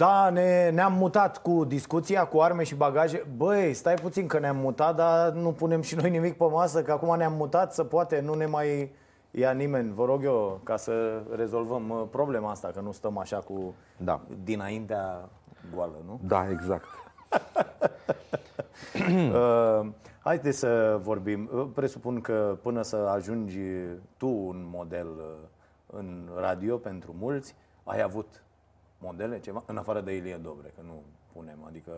Da, ne, ne-am mutat cu discuția, cu arme și bagaje Băi, stai puțin că ne-am mutat, dar nu punem și noi nimic pe masă Că acum ne-am mutat, să poate nu ne mai ia nimeni Vă rog eu, ca să rezolvăm uh, problema asta Că nu stăm așa cu Da. dinaintea goală, nu? Da, exact. Uh, haideți să vorbim. Uh, Presupun că până să ajungi tu un model uh, în radio pentru mulți, ai avut modele ceva, în afară de Ilie Dobre, că nu punem, adică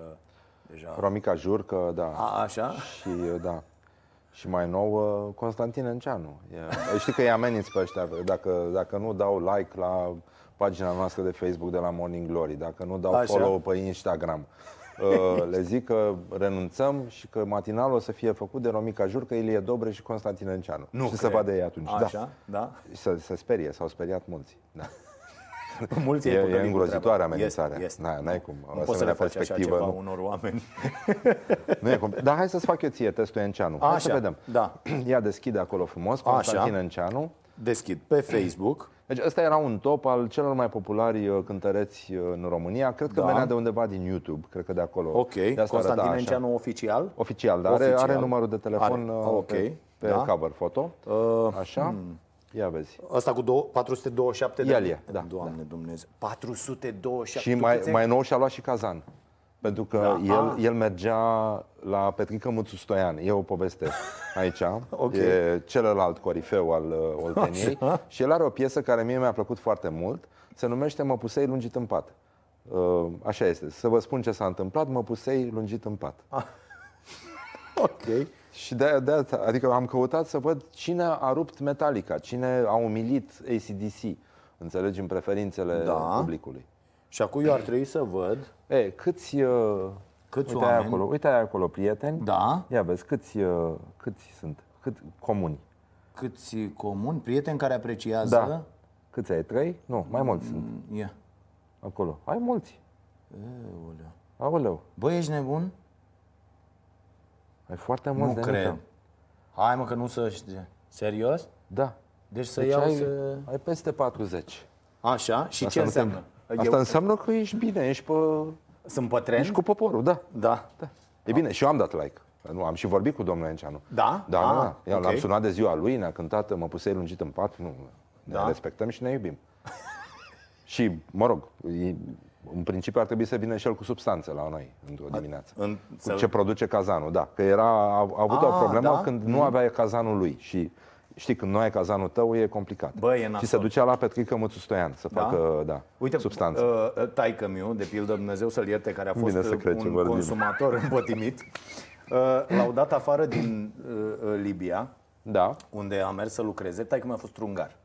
deja... Romica Jurcă, da. A, așa? Și, da. Și mai nou, uh, Constantin Enceanu. E, știi că îi ameninți pe ăștia, dacă, dacă nu dau like la pagina noastră de Facebook de la Morning Glory, dacă nu dau Așa. follow pe Instagram, uh, le zic că renunțăm și că matinalul o să fie făcut de Romica Jurcă, Ilie Dobre și Constantin Enceanu. Nu și să cred. vadă ei atunci. Așa, da? Da. Să se sperie, s-au speriat mulți. Da. Mulți E, ai păcălit e cu îngrozitoare treaba. amenințarea. Este, este. Da, n-ai cum. Nu O poți să le asemenea faci așa perspectivă, ceva nu. unor oameni. Nu e cum. Dar hai să-ți fac eu ție testul Enceanu. Hai să Așa, vedem. da. Ia deschide acolo frumos, Așa. Constantin Enceanu. Deschid pe Facebook. Deci ăsta era un top al celor mai populari uh, cântăreți uh, în România. Cred că Da. venea de undeva din YouTube, cred că de acolo. Ok, De asta Constantin arăta așa. Enceanu oficial. Oficial, dar are, Oficial. are numărul de telefon Are. uh, Ok, pe, pe da. cover foto. Uh, Așa. Ia vezi. Ăsta cu două- 427 de El e, da, Doamne Dumnezeu. 427. Și Tu mai, câți ai? mai nou și-a luat și Kazan. Pentru că Da. el, Ah. el mergea la Petrică Muțu Stoian. E o poveste aici. Ok. E celălalt corifeu al uh, Olteniei. Așa. Și el are o piesă care mie mi-a plăcut foarte mult. Se numește Mă pusei lungit în pat. Uh, Așa este. Să vă spun ce s-a întâmplat. Mă pusei lungit în pat. Ok. Și de, de asta, adică am căutat să văd cine a rupt Metallica, cine a umilit ACDC. Înțelegi în preferințele Da. publicului. Și acum eu ar trebui să văd E, câți, uh, Câți uite aia oameni? acolo, uite aia acolo, prieteni. Da. Ia vezi, câți, uh, câți sunt? Cât, comuni. câți comuni, prieteni care apreciază. Da. Câți ai? Trei? Nu, mai mulți sunt Mm, Ia. acolo. Ai mulți. Aoleu. Aoleu, Bă, ești nebun? Ai foarte Nu mulți de cred. nucă. Hai mă că nu să știe. Serios? Da. Deci să Deci iau ai, să... ai peste 40. Așa? Și Asta ce înseamnă? Asta Eu înseamnă că ești bine, ești, pe, sunt pe trend? ești cu poporul, da. Da. da. E bine, și eu am dat like. Nu, am și vorbit cu domnul Enceanu. Da? Da, Ah, da, da. Eu ok. L-am sunat de ziua lui, ne-a cântat, mă pusei lungit în pat. Nu, ne Da. respectăm și ne iubim. și, mă rog, e- în principiu ar trebui să vină și el cu substanțe la noi într-o dimineață. în- Cu să- ce produce cazanul, da. Că era, a, a avut o Ah, problemă da? când nu avea cazanul lui. Și știi, când nu ai cazanul tău, e complicat. Bă, e și nasol. se ducea la Petrică Mățu Stoian să Da? facă, da, Uite, substanțe. uh, taică miu, de pildă Dumnezeu să-l ierte, care a fost Bine să uh, cred ce un vorbim. consumator împătimit, uh, l-au dat afară din uh, uh, Libia, Da. unde a mers să lucreze. Taică mi a fost trungar.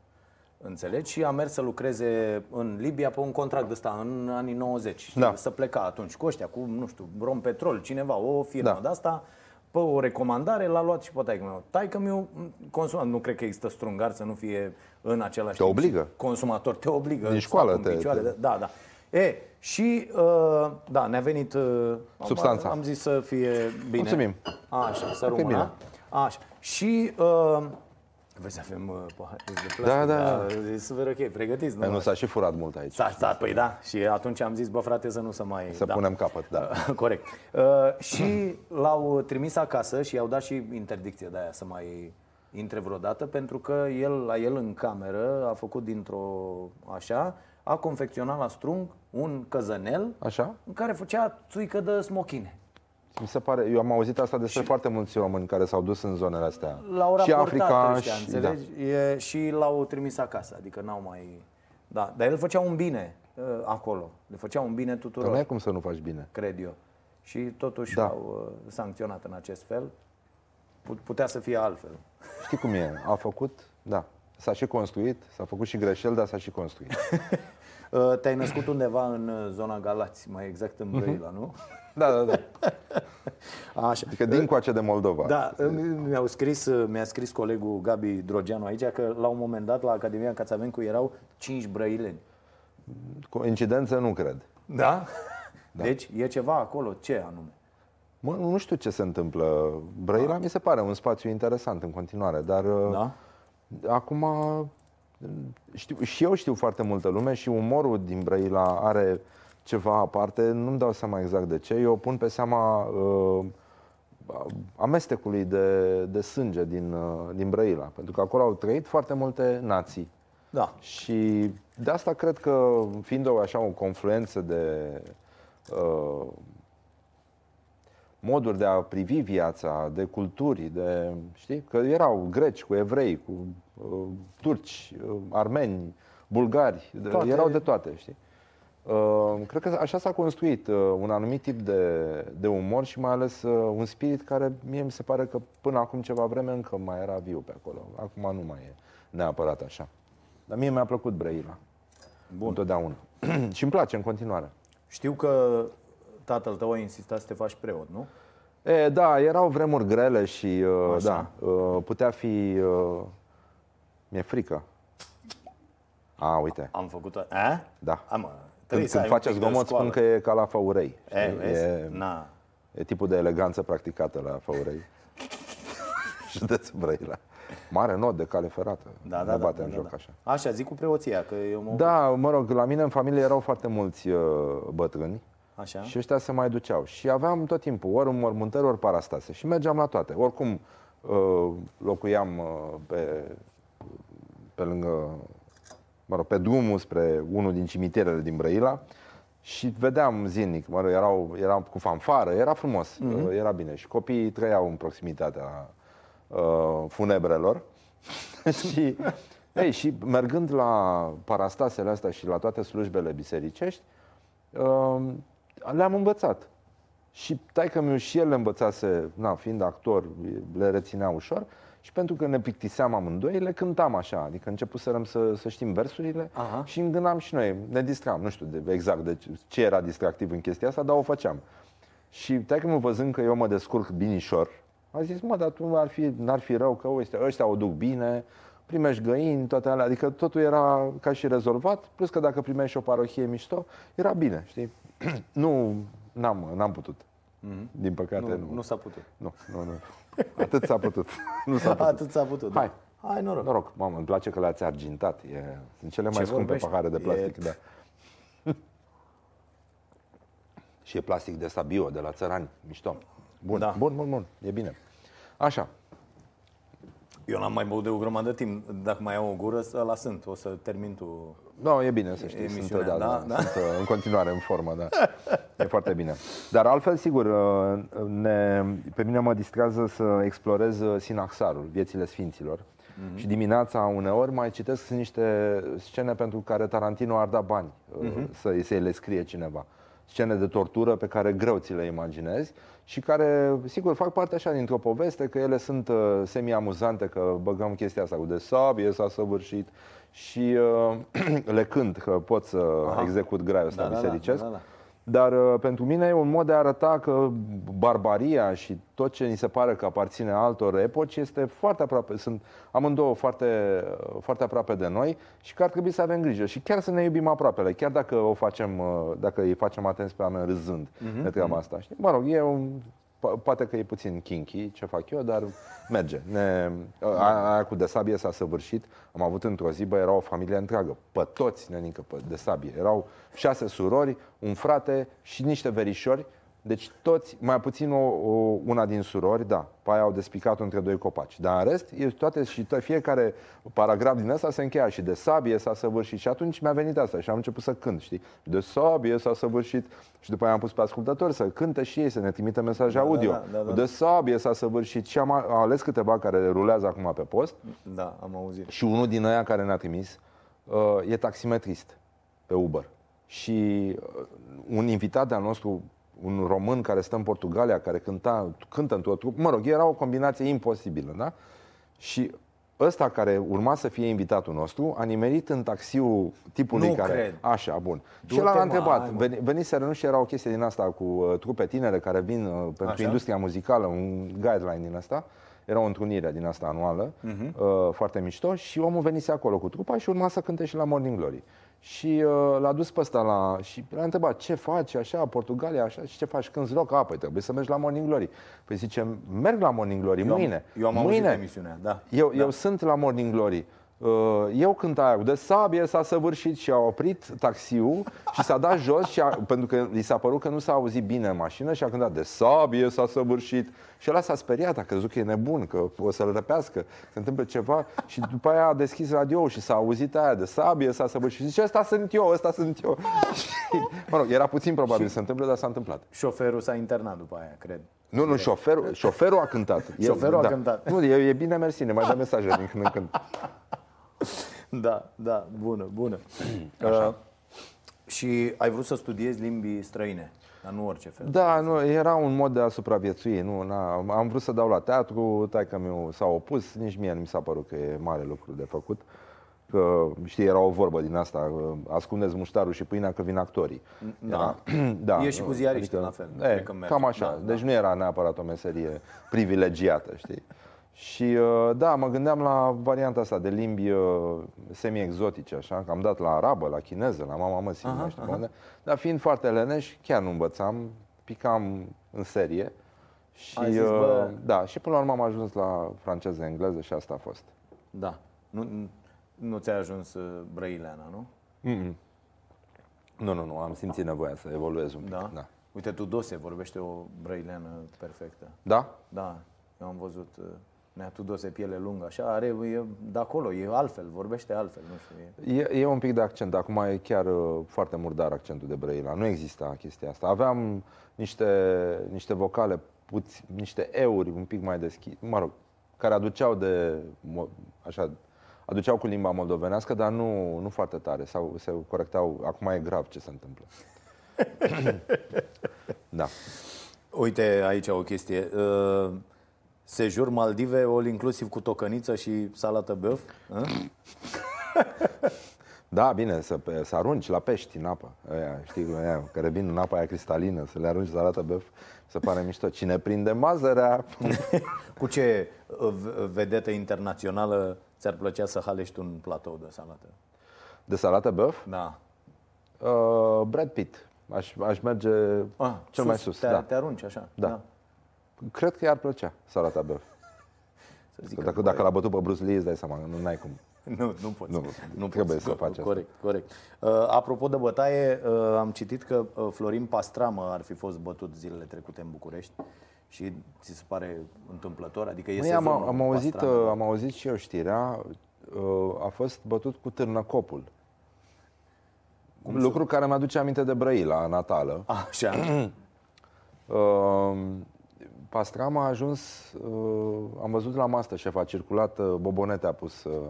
Înțelegi? Și a mers să lucreze în Libia pe un contract de ăsta în anii 90. știi? Da. Să pleca atunci cu ăștia, cu, nu știu, Rompetrol, cineva, o firmă Da. de asta, pe o recomandare l-a luat și pe taică meu. Taică meu consuma, nu cred că există strungar să nu fie în același Te timp și obligă. Consumator, te obligă. Din sfat școală în te- picioare, te- Da, da. E, și, uh, da, ne-a venit... Uh, am- Substanța. Am zis să fie bine. Mulțumim. Așa, să Ok, rămână. bine. Așa. Și... Uh, Vezi să avem uh, pahare de plastic. Da, da. E super ok, pregătiți, nu? Păi Nu s-a și furat mult aici. S-a, s-a, păi da, și atunci am zis, bă frate, să nu să mai... Să da. punem capăt, da. Corect. Uh, și l-au trimis acasă și i-au dat și interdicție de aia să mai intre vreodată, pentru că el, la el în cameră a făcut dintr-o așa, a confecționat la strung un căzănel Așa? în care făcea țuică de smochine. Mi se pare, eu am auzit asta despre foarte mulți români care s-au dus în zonele astea. L-au și raportat Africa ăștia, și înțelegi? E, și l-au trimis acasă, adică n-au mai... Da, dar el făcea un bine uh, acolo, le făcea un bine Da. Că tuturor. nu ai cum să nu faci bine. cred eu. Și totuși Da. l-au uh, sancționat în acest fel. Put- Putea să fie altfel. Știi cum e? A făcut, da. S-a și construit, s-a făcut și greșeli, dar s-a și construit. Uh, Te-ai născut undeva în uh, zona Galați, mai exact Mhm. în Brăila, nu? Da, da, da. Așa. Adică din coace de Moldova. Da, îmi- mi-au scris, uh, mi-a scris colegul Gabi Drogeanu aici că la un moment dat la Academia Cațavencu erau 5 brăileni. Coincidență nu cred. Da? Deci e ceva acolo, ce anume? Mă, nu știu ce se întâmplă. Brăila mi se pare un spațiu interesant în continuare, dar Da? acum știu, și eu știu foarte multă lume și umorul din Brăila are ceva aparte, nu-mi dau seama exact de ce. Eu o pun pe seama uh, amestecului de, de sânge din, uh, din Brăila, pentru că acolo au trăit foarte multe nații. Da. Și de asta cred că, fiind o, așa o confluență de uh, moduri de a privi viața, de culturi, de, știi, că erau greci cu evrei, cu uh, turci, uh, armeni, bulgari, de, Toate. erau de toate, știi. Uh, cred că așa s-a construit uh, un anumit tip de, de umor și mai ales uh, un spirit care mie mi se pare că până acum ceva vreme încă mai era viu pe acolo. Acum nu mai e neapărat așa. Dar mie mi-a plăcut Brăila. Bun. Întotdeauna. și îmi place în continuare. Știu că tatăl tău a insistat să te faci preot, nu? E, da, erau vremuri grele și uh, Așa. da, uh, putea fi... Uh, mi-e frică. A, uite, Am făcut-o. A? da. A, mă, Când, trebuie să când ai un face pic de zgomot școală. spun că e ca la făurei. E, știi? vezi? E, Na. e tipul de eleganță practicată la făurei. Județul Brăila. Mare nod de cale ferată. Da, ne da, da, batem da, da, joc da. așa. Așa, zic cu preoția, că eu mă... Da, mă rog, la mine în familie erau foarte mulți uh, bătrâni. Așa? Și ăștia se mai duceau. Și aveam tot timpul, ori înmormântări, ori parastase. Și mergeam la toate. Oricum, uh, locuiam uh, pe, pe lângă, mă rog, pe drumul spre unul din cimitirele din Brăila și vedeam zilnic, mă rog, erau, erau cu fanfară, era frumos, uh, era bine. Și copiii trăiau în proximitatea uh, funebrelor. și, ei, și mergând la parastasele astea și la toate slujbele bisericești, uh, le-am învățat. Și taică mi și el le învățase, na, fiind actor, le reținea ușor și pentru că ne plictiseam amândoi, le cântam așa, adică începuserăm să, să știm versurile Aha. și îngânam și noi, ne distram, nu știu de, exact de ce- ce era distractiv în chestia asta, dar o făceam. Și taică mă văzând că eu mă descurc binișor, a zis, mă, dar tu ar fi, n-ar fi rău că ăștia, ăștia o duc bine, primești găini, toate alea, adică totul era ca și rezolvat, plus că dacă primești și o parohie mișto, era bine, știi? nu, n-am, n-am putut. Din păcate nu. Nu, Nu, nu s-a putut. nu, nu, nu. Atât s-a putut. nu s-a putut. Atât s-a putut. Hai. Da. Hai, noroc. Noroc, mamă, îmi place că le-ați argintat. E, sunt cele mai Ce scumpe vorbești? pahare de plastic, E- da. Și e plastic de ăsta bio, de la țărani, mișto. Bun, Da. bun, bun, bun, e bine. Așa, Eu n-am mai băut de o grămadă de timp. Dacă mai au o gură, să la sunt. O să termin tu. nu, e bine să știi, sunt, Emisiunea, da, da, da, da. sunt uh, în continuare în formă, da. E foarte bine. Dar altfel, sigur, uh, ne, pe mine mă distrează să explorez uh, sinaxarul, viețile sfinților. Și dimineața, uneori, mai citesc sunt niște scene pentru care Tarantino ar da bani uh, să, să le scrie cineva. Scene de tortură pe care greu ți le imaginezi și care, sigur, fac parte așa dintr-o poveste, că ele sunt uh, semi-amuzante, că băgăm chestia asta cu de sabie s-a săvârșit și uh, le cânt că pot să Aha. execut graiul ăsta Da, da, da, bisericesc. da, da, da. Dar uh, pentru mine e un mod de a arăta că barbaria și tot ce ni se pare că aparține altor epoci este foarte aproape, sunt amândouă foarte, uh, foarte aproape de noi și că ar trebui să avem grijă și chiar să ne iubim aproapele, chiar dacă o facem, uh, dacă îi facem atenți pe oameni râzând Mhm, de treaba asta. Știi? Mă rog, e un, po- poate că e puțin kinky ce fac eu, dar merge. Ne, a- aia cu de sabie s-a săvârșit. Am avut într-o zi, bă, era o familie întreagă, pe toți, nenică, pe de sabie. Erau șase surori, un frate și niște verișori. Deci toți, mai puțin o, o, una din surori, da, pe aia au despicat între doi copaci. Dar în rest, e toate și to- fiecare paragraf din ăsta se încheia și de sabie s-a săvârșit. Și atunci mi-a venit asta și am început să cânt, știi? De sabie s-a săvârșit. Și după aia am pus pe ascultători să cânte și ei, să ne trimită mesaje Da, da, audio. da, da, da. De sabie s-a săvârșit și am a- ales câteva care rulează acum pe post. Da, am auzit. Și unul din ăia care ne-a trimis uh, e taximetrist pe Uber. Și uh, un invitat de-al nostru, un român care stă în Portugalia, care cânta, cântă într-o trupă, mă rog, era o combinație imposibilă, da? Și ăsta care urma să fie invitatul nostru a nimerit în taxiul tipului Nu care... cred. Așa, bun. Du-te, și el mă, a întrebat, hai, mă. veni, veniseră, nu știu, era o chestie din asta cu uh, trupe tinere care vin uh, pentru Așa. industria muzicală, un guideline din asta. Era o întrunire din asta anuală, Mhm. uh, foarte mișto și omul venise acolo cu trupa și urma să cânte și la Morning Glory. Și uh, l-a dus pe ăsta la... și l-a întrebat ce faci așa, Portugalia așa, și ce faci când rock? A, păi trebuie să mergi la Morning Glory. Păi zice, merg la Morning Glory Eu am- mâine. Eu am mâine. auzit emisiunea, da. Eu, da. eu sunt la Morning Glory. Uh, Eu când aia de sabie s-a săvârșit și a oprit taxiul și s-a dat jos și a, pentru că li s-a părut că nu s-a auzit bine în mașină și a cântat de sabie s-a săvârșit și ăla s-a speriat, a crezut că e nebun, că o să-l răpească, se întâmplă ceva și după aia a deschis radio și s-a auzit aia de sabie s-a săvârșit și zice, ăsta sunt eu, ăsta sunt eu. și, mă rog, era puțin probabil să se întâmple, dar s-a întâmplat. Șoferul s-a internat după aia, cred. Nu, nu, șoferul, șoferul a cântat. El- Șoferul a da. cântat. Nu, e, e bine, mersi, ne mai dă mesaje din când în când. Da, da, bună, bună. Uh, și ai vrut să studiezi limbi străine, dar nu orice fel. Da, nu, era un mod de a supraviețui. Nu, na, am vrut să dau la teatru, taică meu s-a opus, nici mie nu mi s-a părut că e mare lucru de făcut. Că, știi, era o vorbă din asta, ascundeți muștarul și pâinea că vin actorii. Da. da E și cu ziariști la fel. E, Cred că merge. cam așa. Da, deci nu era neapărat o meserie privilegiată, știi? Și uh, da, mă gândeam la varianta asta de limbi uh, semi-exotice, așa, că am dat la arabă, la chineză, la mama măsii, nu știu unde. Dar fiind foarte leneș, chiar nu învățam, picam în serie. Și, Ai zis, bă- uh, da, și până la urmă am ajuns la franceză, engleză și asta a fost. Da. Nu, nu ți-a ajuns uh, brăileana, nu? Nu, nu, nu, am simțit nevoia să evoluez un pic. Da? Da? Uite, Tudose vorbește o brăileană perfectă. da? Da, eu am văzut uh, Nea Tudose piele lungă, așa, are, e de acolo, e altfel, vorbește altfel, nu știu. E... E, e un pic de accent, acum e chiar uh, foarte murdar accentul de Brăila. Nu exista chestia asta. Aveam niște, niște vocale, puți, niște euri un pic mai deschis, mă rog, care aduceau de, mo- așa, aduceau cu limba moldovenească, dar nu, nu foarte tare, sau se corectau, acum e grav ce se întâmplă. da. Uite aici o chestie. Uh, sejur Maldive, all inclusiv cu tocăniță și salată băf. Uh? Da, bine, să, pe- să arunci la pești în apă. Aia, știi, aia, care vin în apa aia cristalină, să le arunci să arată băf, să pare mișto. Cine prinde mazărea, Cu ce uh, v- vedetă internațională ți-ar plăcea să halești un platou de salată? de salată băf, Da. uh, Brad Pitt. Aș, aș merge Ah, cel mai sus. Te, Da. te arunci așa. Da. Cred că i-ar plăcea salata băf. Să zic Că că dacă, dacă l-a bătut pe Bruce Lee, îți dai seama, nu ai cum. Nu, nu poți. Nu, nu trebuie poți. să faci asta. Corect, corect. Uh, apropo de bătaie, uh, am citit că uh, Florin Pastramă ar fi fost bătut zilele trecute în București și ți se pare întâmplător? Adică e Măi, am, sezonul am, auzit, Pastramă. uh, am auzit și eu știrea, uh, a fost bătut cu târnăcopul. Lucru care mi-aduce aminte de Brăila natală. Așa. Uh, Pastrama a ajuns, uh, am văzut la Masterchef, a circulat, uh, Bobonete a pus uh,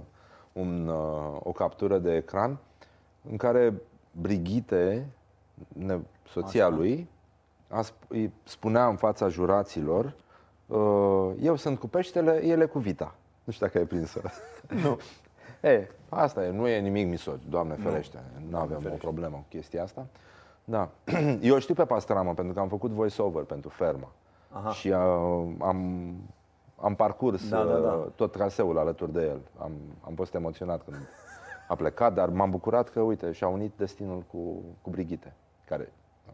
un, uh, o captură de ecran în care Brigitte, ne, soția Așa. lui, a, sp- îi spunea în fața juraților uh, eu sunt cu peștele, ele cu vita. Nu știu dacă ai prins Nu. E, asta e, nu e nimic misog, Doamne ferește. Nu avem o problemă cu chestia asta. Da. Eu știu pe Pastramă pentru că am făcut voice-over pentru ferma. Aha. Și uh, am, am parcurs Da, da, da. uh, tot traseul alături de el. Am, am fost emoționat când a plecat, dar m-am bucurat că, uite, și-a unit destinul cu, cu Brigitte, care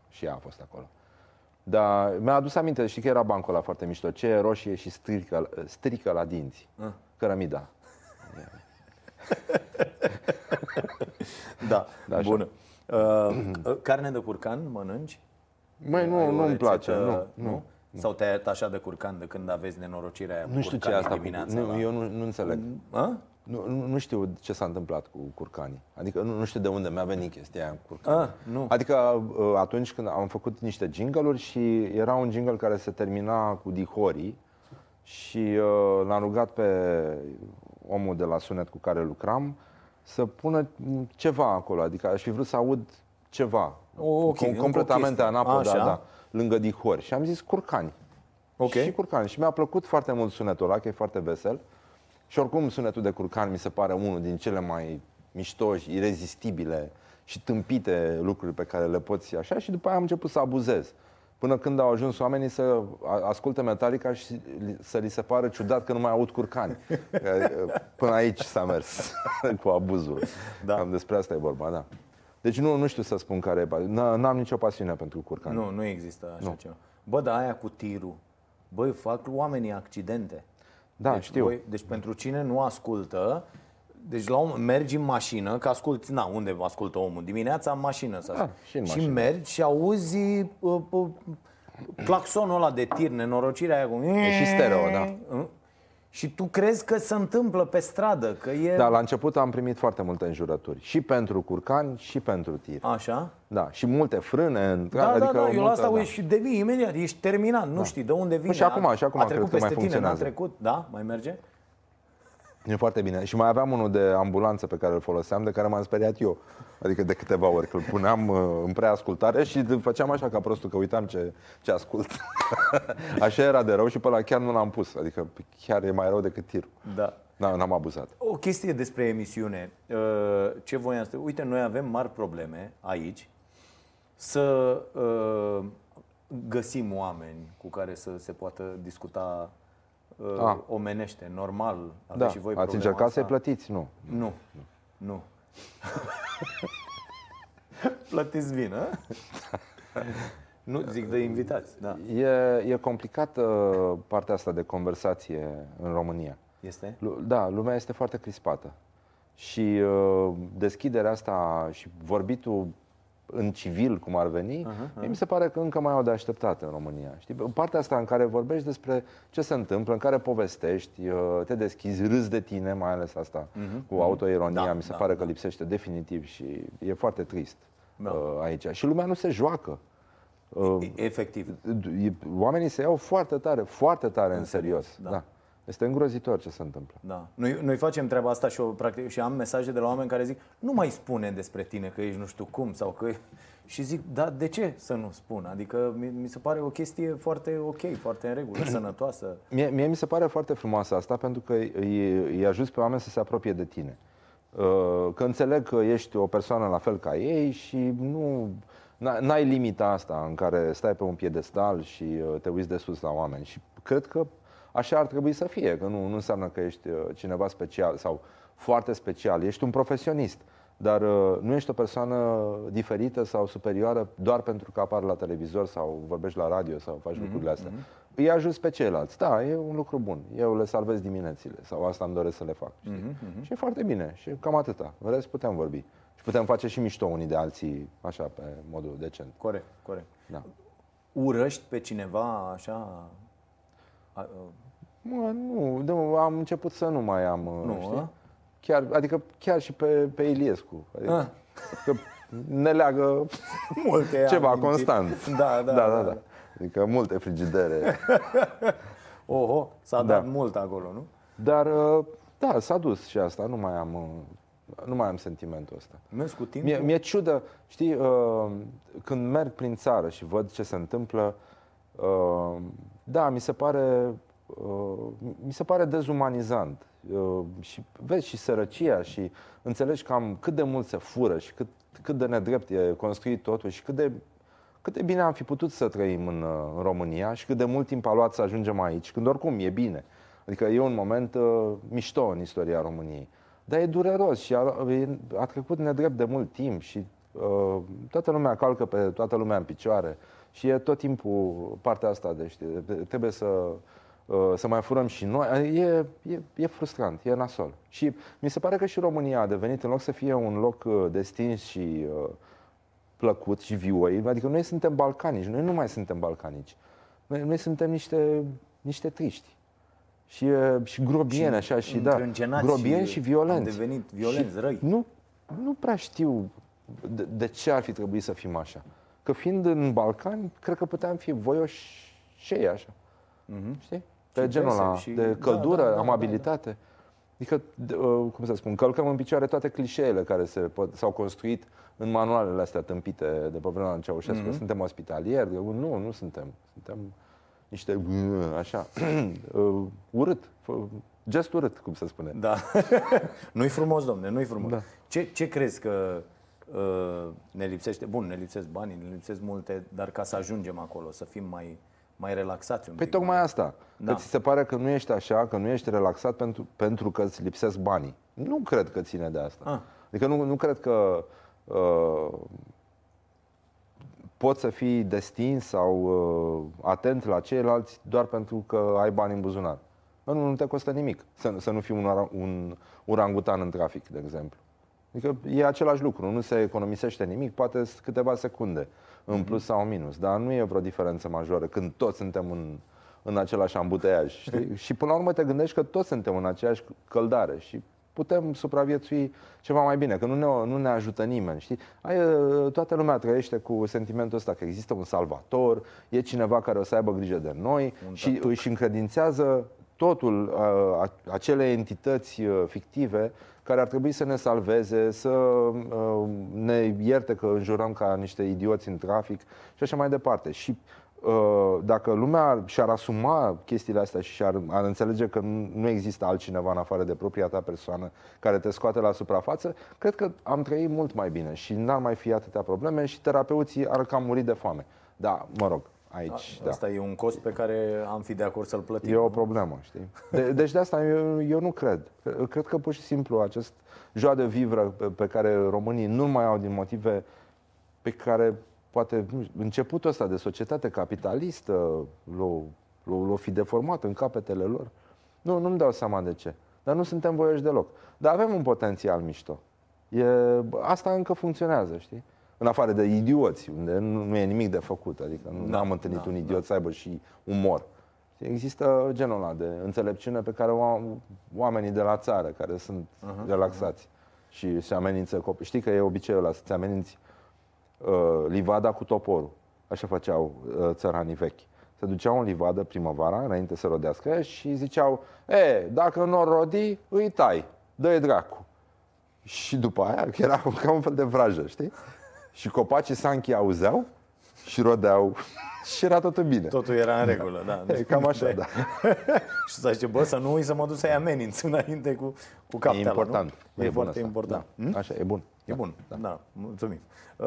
și ea a fost acolo. Dar mi-a adus aminte, știi că era bancul ăla foarte mișto, ce e roșie și strică, strică la dinți. Ah. Cărămida. Da, Da, așa. bună. Uh, uh, carne de curcan mănânci? Măi, Ai nu, o nu-mi rețetă, place, nu, nu. Sau te-ai atașat de curcan de când aveți nenorocirea aia cu Nu știu ce e curcanii asta. Cu, dimineața nu, la... eu nu, nu înțeleg. A? Nu, nu, nu știu ce s-a întâmplat cu curcanii. Adică nu, nu știu de unde mi-a venit chestia aia cu curcanii. Ah, nu. Adică uh, atunci când am făcut niște jingle-uri și era un jingle care se termina cu dihorii și uh, l-am rugat pe omul de la sunet cu care lucram să pună ceva acolo. Adică aș fi vrut să aud ceva. O, ok, Com- încă o completamente chestie. anapă, da, Așa. da, lângă dihori. Și am zis curcani. Ok. Și curcani. Și mi-a plăcut foarte mult sunetul ăla, că e foarte vesel. Și oricum sunetul de curcan mi se pare unul din cele mai mișto și irezistibile și tâmpite lucruri pe care le poți așa și după aia am început să abuzez. Până când au ajuns oamenii să a- asculte Metallica și li- să li se pară ciudat că nu mai aud curcani. Că, Până aici s-a mers cu abuzul. Da. Cam despre asta e vorba, da. Deci nu, nu știu să spun care e. pa- n- N-am nicio pasiune pentru curcani. Nu, nu există așa ceva. Bă, dar aia cu tirul, băi, fac oamenii accidente. Da, deci, știu. Voi, deci pentru cine nu ascultă, Deci la un, mergi în mașină, că asculti, na, unde ascultă omul? Dimineața în mașină. Să Da, și în și mașină. mergi și auzi uh, uh, claxonul ăla de tir, nenorocirea aia cu... E și stereo, da. Uh, Și tu crezi că se întâmplă pe stradă, că e... Da, la început am primit foarte multe înjurături. Și pentru curcani, și pentru tir. Așa? Da, și multe frâne. în- Da, adică da, da, eu la multe, asta da. da. și devii imediat, ești terminat, nu știi de unde vine. și acum, și acum a cred trecut că mai peste tine, n-a funcționează. trecut, da? Mai merge? E foarte bine. Și mai aveam unul de ambulanță pe care îl foloseam, de care m-am speriat eu. Adică de câteva ori, că îl puneam uh, în preascultare și făceam așa ca prostul, că uitam ce, ce ascult. așa era de rău și pe ăla chiar nu l-am pus. Adică chiar e mai rău decât tirul. Da. Da, n-am abuzat. O chestie despre emisiune. Uh, Ce voiam să... Uite, noi avem mari probleme aici să uh, găsim oameni cu care să se poată discuta uh, Ah. omenește, normal. Aveți Da, și voi ați problema încercat asta? să-i plătiți? Nu. Nu. Nu. Plătiți bine, a? Nu, zic de invitați, da. E, e complicată uh, partea asta de conversație în România. Este? Lu- Da, lumea este foarte crispată. Și uh, deschiderea asta și vorbitul în civil, cum ar veni, uh-huh, uh-huh. mi se pare că încă mai au de așteptat în România. Știi? Partea asta în care vorbești despre ce se întâmplă, în care povestești, uh, te deschizi, râzi de tine, mai ales asta uh-huh, cu autoironia, Da, mi se da, pare că da. lipsește definitiv și e foarte trist Da. uh, aici. Și lumea nu se joacă. Uh, E- Efectiv. e- oamenii se iau foarte tare, foarte tare în, serios. da. Da. Este îngrozitor ce se întâmplă. Da. Noi, noi facem treaba asta și, o, practic, și am mesaje de la oameni care zic nu mai spune despre tine că ești nu știu cum sau că... Și zic, da, de ce să nu spun? Adică mi, mi se pare o chestie foarte ok, foarte în regulă, sănătoasă. Mie, mie mi se pare foarte frumoasă asta pentru că îi, îi ajuți pe oameni să se apropie de tine. Uh, Că înțeleg că ești o persoană la fel ca ei și nu n- n-ai limita asta în care stai pe un piedestal și uh, te uiți de sus la oameni. Și cred că așa ar trebui să fie, că nu, nu înseamnă că ești uh, cineva special sau foarte special. Ești un profesionist, dar uh, nu ești o persoană diferită sau superioară doar pentru că apar la televizor sau vorbești la radio sau faci lucrurile astea. Îi ajuți pe ceilalți. Da, e un lucru bun. Eu le salvez diminețile sau asta îmi doresc să le fac. Știi? Și e foarte bine. Și cam atâta. În rest putem vorbi. Și putem face și mișto unii de alții, așa, pe modul decent. Corect, corect. Da. Urăști pe cineva așa... A, a, Mă, nu, nu, am început să nu mai am, Nu, știi? a? Chiar, adică chiar și pe, pe Iliescu. Adică, Ah. că ne leagă multe ceva amintiri. constant. Da, da, da, da, da. Adică multe frigidere. Oho, s-a Da. dat mult acolo, nu? Dar, uh, da, s-a dus și asta. Nu mai am, uh, nu mai am sentimentul ăsta. Mergi cu timpul? Mie, mi-e ciudă, știi, uh, când merg prin țară și văd ce se întâmplă, uh, da, mi se pare, uh, mi se pare dezumanizant. Uh, și vezi și sărăcia și înțelegi cam cât de mult se fură și cât, cât de nedrept e construit totul și cât de, cât de bine am fi putut să trăim în, uh, în România și cât de mult timp a luat să ajungem aici, când oricum e bine. Adică e un moment uh, mișto în istoria României. Dar e dureros și a, e- a trecut nedrept de mult timp și uh, toată lumea calcă pe toată lumea în picioare și e tot timpul partea asta de, știi, de- trebuie să, uh, să mai furăm și noi. E, e, e frustrant, e nasol. Și mi se pare că și România a devenit, în loc să fie un loc uh, destins și uh, plăcut și vioi, adică noi suntem balcanici, noi nu mai suntem balcanici. Noi, noi suntem niște, niște triști. Și, e- și grobieni, așa, și da, Încrâncenați grobieni și violenți. Am devenit violenți, Și răi. Nu, nu prea știu de, de ce ar fi trebuit să fim așa. Că fiind în Balcani, cred că puteam fi voioși și ei așa. Știi? Pe Și genul ăla veseli și- de da, căldură, da, da, da, amabilitate. Adică, de- uh, cum să spun, călcăm în picioare toate clișeele care se pot, s-au construit în manualele astea tâmpite de pe vremea lui Ceaușescu. Mhm. Suntem ospitalieri. Nu, nu suntem. Suntem niște așa, uh, urât, fă- gest urât, cum se spune. Da. nu-i frumos, domne, nu-i frumos. Da. Ce, ce crezi că uh, ne lipsește? Bun, ne lipsesc banii, ne lipsesc multe, dar ca să ajungem acolo, să fim mai, mai relaxați un Păi pic. tocmai asta. Da. Că ți se pare că nu ești așa, că nu ești relaxat pentru, pentru că îți lipsesc banii. Nu cred că ține de asta. Ah. Adică nu, nu cred că uh, poți să fii destins sau uh, atent la ceilalți doar pentru că ai bani în buzunar. Nu, nu te costă nimic să, să nu fii un, ora- un orangutan în trafic, de exemplu. Adică e același lucru, nu se economisește nimic, poate s- câteva secunde în plus sau în minus, dar nu e vreo diferență majoră când toți suntem în, în același ambuteiaj. Știi? și până la urmă te gândești că toți suntem în aceeași căldare și putem supraviețui ceva mai bine, că nu ne, nu ne ajută nimeni. Știi? Ai, uh, toată lumea trăiește cu sentimentul ăsta că există un salvator, e cineva care o să aibă grijă de noi și își încredințează totul uh, a- acele entități uh, fictive care ar trebui să ne salveze, să uh, ne ierte că înjurăm ca niște idioți în trafic și așa mai departe. Și uh, dacă lumea și-ar asuma chestiile astea și ar, ar înțelege că nu nu există altcineva în afară de propria ta persoană care te scoate la suprafață, cred că am trăit mult mai bine și n-ar mai fi atâtea probleme și terapeuții ar cam muri de foame. Da, mă rog, aici, da. Asta e un cost pe care am fi de acord să-l plătim. E o problemă, știi? De, deci de asta eu, eu nu cred. Cred că pur și simplu acest joa de vivră pe, pe care românii nu mai au din motive pe care poate nu știu, începutul ăsta de societate capitalistă l-o, l-o, l-o fi deformat în capetele lor. Nu, nu-mi dau seama de ce. Dar nu suntem voioși deloc. Dar avem un potențial mișto. E, asta încă funcționează, știi? În afară de idioți, unde nu, nu e nimic de făcut. Adică nu Da, am întâlnit da, un idiot să aibă și umor. Știi? Există genul ăla de înțelepciune pe care o au oamenii de la țară, care sunt relaxați și se amenință copii. Știi că e obiceiul ăla să-ți ameninți uh, livada cu toporul. Așa făceau uh, țăranii vechi. Se duceau în livadă primăvara, înainte să rodească, și ziceau, e, dacă nu o rodi, îi tai, dă-i dracu. Și după aia, că era ca un fel de vrajă, știi? Și copacii sanchi auzeau și rodeau și era totul bine. Totul era în regulă, da. E cam așa, da. și să zice, bă, să nu uit să mă duc să-i ameninț înainte cu, cu E capteala, important. Nu? E, bun foarte asta. important. Hm? Da. Așa, e bun. E bun, da, da mulțumim. Uh,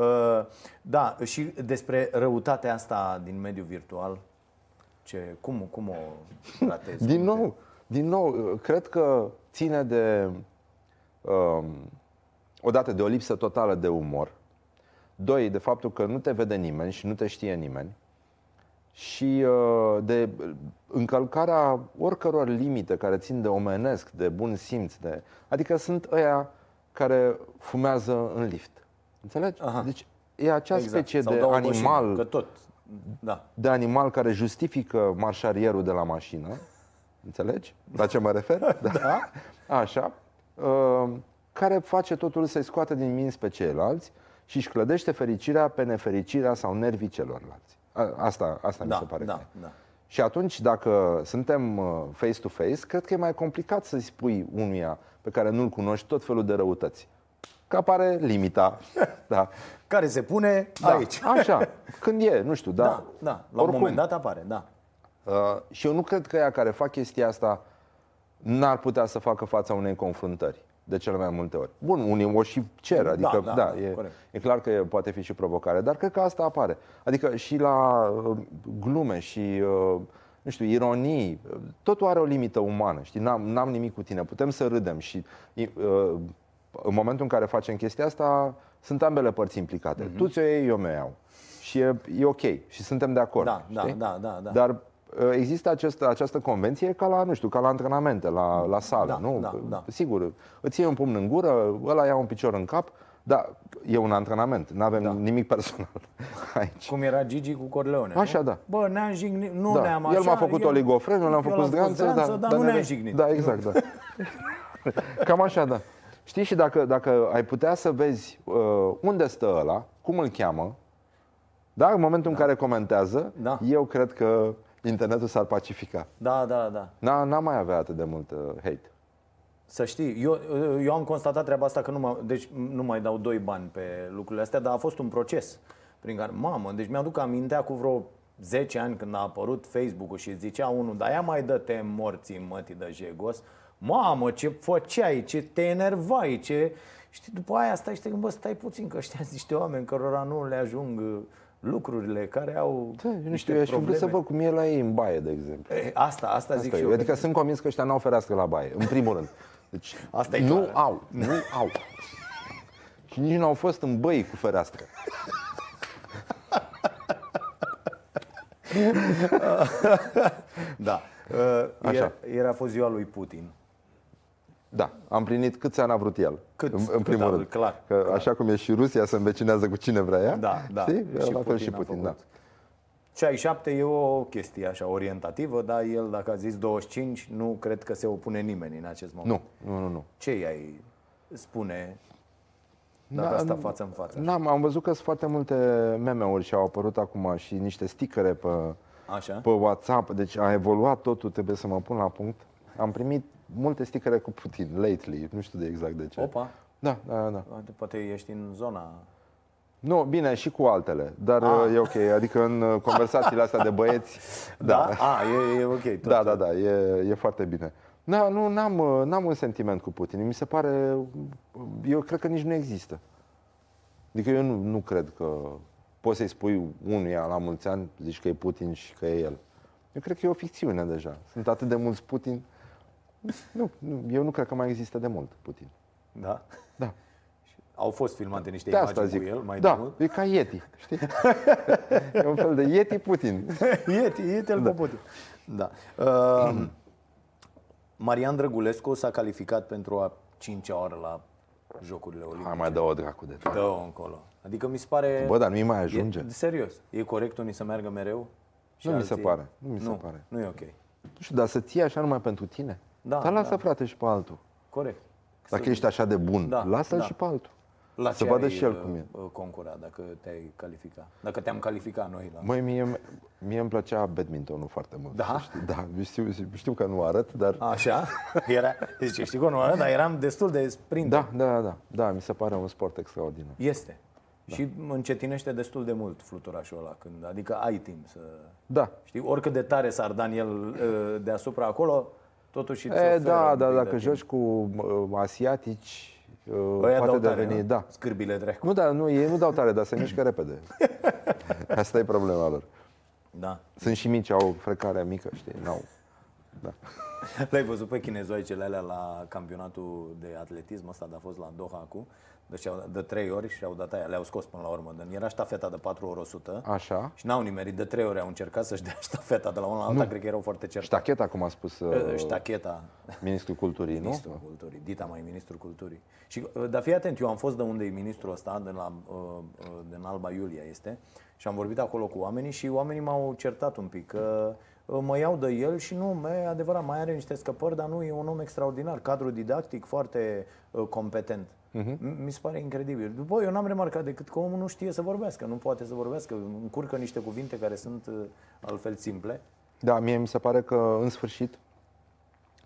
da, și despre răutatea asta din mediul virtual, ce, cum, cum o tratezi? Din Cum te- nou, din nou, cred că ține de, um, odată, de o lipsă totală de umor, doi, de faptul că nu te vede nimeni și nu te știe nimeni, și uh, de încălcarea oricăror limite care țin de omenesc, de bun simț, de... adică sunt ăia care fumează în lift. Înțelegi? Aha. Deci e acea specie Sau de dau o bășină, animal Că tot, da. de animal care justifică marșarierul de la mașină. Înțelegi? La ce mă refer? Da. Așa. Uh, care face totul să-i scoată din minți pe ceilalți și își clădește fericirea pe nefericirea sau nervii celorlalți. A- Asta, asta mi Da, se pare da, că e. da. Și atunci, dacă suntem uh, face-to-face, cred că e mai complicat să-i spui unuia pe care nu-l cunoști tot felul de răutăți. Că apare limita. Da. Care se pune da. aici. Așa. Când e, nu știu, da. Da, da, la un Oricum. moment dat apare, da. Uh, și eu nu cred că ea care fac chestia asta n-ar putea să facă fața unei confruntări de cele mai multe ori. Bun, unii o și cer, adică da, da, da, e, corect. e clar că e, poate fi și provocare, dar cred că asta apare. Adică și la uh, glume și uh, nu știu, ironii, uh, totul are o limită umană, știi, n-am, n-am nimic cu tine, putem să râdem și uh, în momentul în care facem chestia asta, sunt ambele părți implicate. Mhm. Tu ți-o iei, eu mi-o iau. Și e, e ok și suntem de acord. Da, da, știi? da, da, da. Dar uh, există această, această convenție ca la, nu știu, ca la antrenamente, la, la sală, Da, nu? da, da. Sigur, îți iei un pumn în gură, ăla ia un picior în cap, dar e un antrenament, nu avem Da. nimic personal aici. Cum era Gigi cu Corleone, Așa, nu? da. Bă, ne-am jignit, nu Da. ne-am El așa, m-a făcut eu- oligofren, eu l-am eu făcut zdreanță, zdreanță, dar nu ne- ne-am jignit. Da, exact, da. Cam așa, da. Știi, și dacă, dacă ai putea să vezi uh, unde stă ăla, cum îl cheamă, da, în momentul în care comentează, Da. eu cred că internetul s-ar pacifica. Da, da, da. N-a, n-am mai avea atât de mult uh, hate. Să știi, eu, eu am constatat treaba asta că nu, mă, deci nu mai dau doi bani pe lucrurile astea, dar a fost un proces prin care, mamă, deci mi-aduc amintea cu vreo 10 ani când a apărut Facebook-ul și zicea unul, dar ia mai dă-te morții mătii de jegos, mamă, ce făceai, ce te enervai, ce... Știi, după aia stai și te gândi, bă, stai puțin, că ăștia sunt niște oameni cărora nu le ajung uh, lucrurile, care au Da, eu nu niște știu, eu aș fi vrut probleme. să văd cum e la ei în baie, de exemplu. E, Asta, asta, zic Asta și e. eu. Adică sunt convins că ăștia n-au fereastră la baie, în primul rând. Deci Asta e nu clar. au, nu au. Și nici nu au fost în băi cu fereastră. Da. Uh, Așa. Ieri, ieri a fost ziua lui Putin. Da, am plinit câți ani a vrut el. Cât- în, în cât primul a rând. vrut, clar, Că clar. așa cum e și Rusia se învecinează cu cine vrea ea. Da, da. Știi? Și la fel Putin și a Putin, da. făcut. 67 e o chestie așa orientativă, dar el dacă a zis 25, nu cred că se opune nimeni în acest moment. Nu, nu, nu, nu. Ce i-ai spune dacă Da, asta nu- față în față? N-am, am văzut că sunt foarte multe meme-uri și au apărut acum și niște stickere pe, Așa? pe WhatsApp. Deci a evoluat totul, trebuie să mă pun la punct. Am primit multe stickere cu Putin, lately, nu știu de exact de ce. Opa, Da, da, da. poate ești în zona... Nu, bine, și cu altele, dar Ah. e ok. Adică în uh, conversațiile astea de băieți, Da? A, e, e ok. Tot. da, da, da, e, e foarte bine. Da, nu, n-am, uh, n-am un sentiment cu Putin. Mi se pare, eu cred că nici nu există. Adică eu nu, nu cred că poți să-i spui unuia la mulți ani, zici că e Putin și că e el. Eu cred că e o ficțiune deja. Sunt atât de mulți Putin. Nu, nu, eu nu cred că mai există de mult Putin. Da? Da. Au fost filmate niște De asta imagini zic. cu el mai da, de mult? e ca Yeti, știi? e un fel de Yeti Putin. Ieti, ieti-l da. Putin. Da. Uh, Marian Drăgulescu s-a calificat pentru a cincea oară la Jocurile Olimpice. Hai mai dă o dracu de tot. Dă-o încolo. Adică mi se pare... Bă, dar nu-i mai ajunge. E, serios. E corect unii să meargă mereu? Și Nu mi se alții- pare, nu mi se nu, pare. Nu e ok. Nu știu, dar să ții așa numai pentru tine? Da, Dar lasă, da. frate, și pe altul. Corect. Dacă Să- ești așa de bun, Da, lasă-l da. și pe altul. La să ce vadă ai, și el uh, cum e. uh, concura dacă te-ai calificat? Dacă te-am calificat noi la... Măi, mie, mie îmi plăcea badmintonul foarte mult. Da? să știi. Da, știu, știu că nu arăt, dar... Așa? Era, zice, știi că nu arăt, dar eram destul de sprint. Da, da, da, da, mi se pare un sport extraordinar. Este. Da. Și încetinește destul de mult fluturașul ăla, când, adică ai timp să... Da. Știi, oricât de tare s-ar da în el uh, deasupra acolo, totuși îți E, oferă da, un da, pic de dacă timp. joci cu uh, asiatici, uh, Ăia poate dau tare, deveni... nu? Da. Scârbile dracu. Nu, da, nu, ei nu dau tare, dar se mișcă repede. Asta e problema lor. Da. Sunt și mici, au frecare mică, știi, n-au. Da. L-ai văzut pe chinezoicele alea la campionatul de atletism ăsta, dar a fost la Doha acum, deci au- de trei ori și au dat aia, le-au scos până la urmă. Dar era ștafeta de 4 ori 100 Așa. și n-au nimerit, de trei ori au încercat să-și dea ștafeta de la una la alta, cred că erau foarte certați. Ștacheta, cum a spus uh, Ștacheta, ministrul culturii, ministrul nu? culturii, Dita mai ministrul culturii. Și, uh, dar fii atent, eu am fost de unde e ministrul ăsta, de la, uh, uh, din Alba Iulia este, și am vorbit acolo cu oamenii și oamenii m-au certat un pic, că uh, mă iau de el și nu, e adevărat, mai are niște scăpări, dar nu, e un om extraordinar, cadru didactic foarte uh, competent. Mhm. Uh-huh. Mi se pare incredibil. După eu n-am remarcat decât că omul nu știe să vorbească, nu poate să vorbească, încurcă niște cuvinte care sunt uh, altfel simple. Da, mie mi se pare că în sfârșit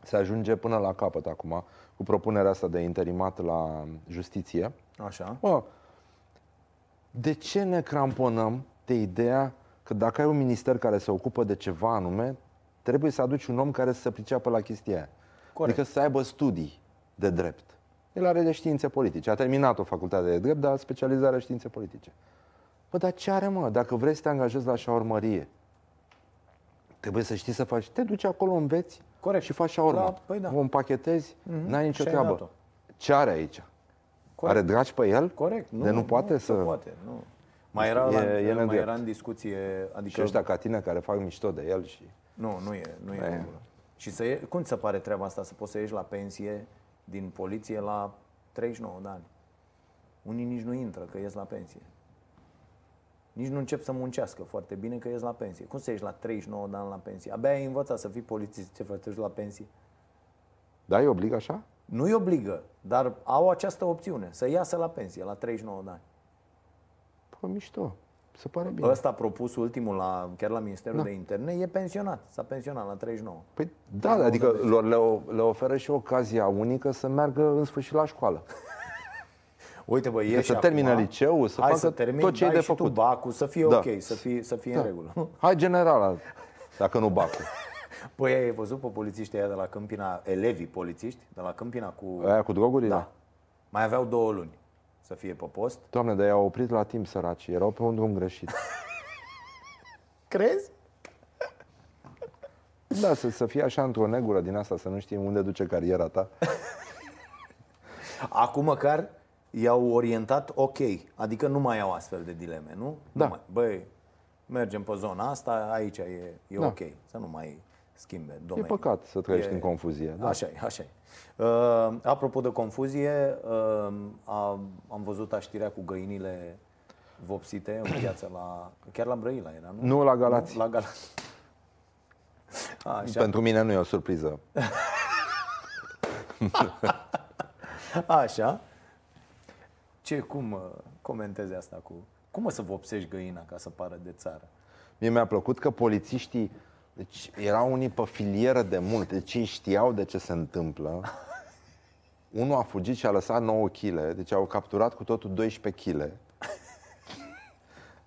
se ajunge până la capăt acum cu propunerea asta de interimat la justiție. Așa. Bă, de ce ne cramponăm de ideea că dacă ai un minister care se ocupă de ceva anume, trebuie să aduci un om care să se priceapă la chestia aia. Corect. Adică să aibă studii de drept. El are de științe politice. A terminat o facultate de drept, dar specializarea în științe politice. Bă, dar ce are, mă? Dacă vrei să te angajezi la șaurmărie, trebuie să știi să faci. Te duci acolo, înveți Corect. și faci șaurma. La- păi da. O împachetezi, n-ai nicio Și ai treabă. dat-o. Ce are aici? Corect. Are dragi pe el? Corect. Nu, De nu poate să... Nu poate, nu. Mai era, E- la, e mai nedrept. era în discuție, adică... Și ăștia ca tine care fac mișto de el și... Nu, nu e, nu e E. în regulă. Și să ie, cum ți se pare treaba asta, să poți să ieși la pensie din poliție la 39 de ani? Unii nici nu intră, că ies la pensie. Nici nu încep să muncească foarte bine, că ies la pensie. Cum să ieși la 39 de ani la pensie? Abia ai învățat să fii polițist, ce faci te duci la pensie? Da, îi oblig așa? Nu îi obligă, dar au această opțiune, să iasă la pensie la 39 de ani. Pă, mișto. Se pare bine. Ăsta propus ultimul, la, chiar la Ministerul Da. de Interne, e pensionat. S-a pensionat la 39. Păi da, adică lor le, o- le oferă și ocazia unică să meargă în sfârșit la școală. Uite bă, Adică ieși să termine acum, liceul, să hai facă să termini, tot ce e dai de și tu făcut. bacul, să fie Da. ok, să fie, să fie în regulă. Hai generala, dacă nu bacul. Păi ai văzut pe polițiștii ăia de la Câmpina, elevii polițiști, de la Câmpina cu... Aia cu drogurile? Da. Mai aveau două luni să fie pe post. Doamne, dar i-au oprit la timp săraci, erau pe un drum greșit. Crezi? Da, să, să fie așa într-o negură din asta, să nu știi unde duce cariera ta. Acum măcar i-au orientat ok, adică nu mai au astfel de dileme, nu? Da. Nu mai, băi, mergem pe zona asta, aici e, e Da. ok, să nu mai schimbe E domeniul. păcat să trăiești E- în confuzie. Da. Așa e, așa e. Uh, apropo de confuzie, uh, a, am văzut știrea cu găinile vopsite în piață la... Chiar la Brăila era, nu? Nu la Galați. Nu, la Galați. Așa, Pentru mine nu e o surpriză. așa. Ce, cum uh, comentezi asta cu... Cum o să vopsești găina ca să pară de țară? Mie mi-a plăcut că polițiștii deci erau unii pe filieră de mult, deci ei știau de ce se întâmplă. Unul a fugit și a lăsat 9 kg, deci au capturat cu totul 12 kg.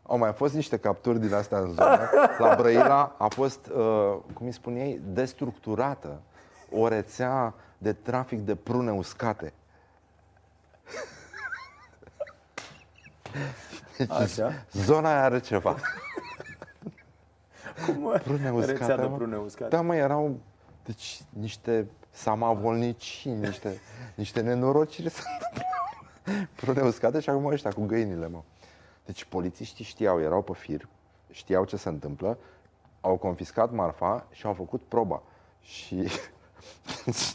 Au mai fost niște capturi din astea în zonă. La Brăila a fost, uh, cum îi spun ei, destructurată o rețea de trafic de prune uscate. Așa? Zona aia are ceva. Cum, mă? Prune uscate, Rețea de mă. prune uscate. Da, mă, erau deci, niște samavolnici, niște, niște nenorociri se întâmplau. Prune uscate și acum ăștia cu găinile, mă. Deci polițiștii știau, erau pe fir, știau ce se întâmplă, au confiscat marfa și au făcut proba. Și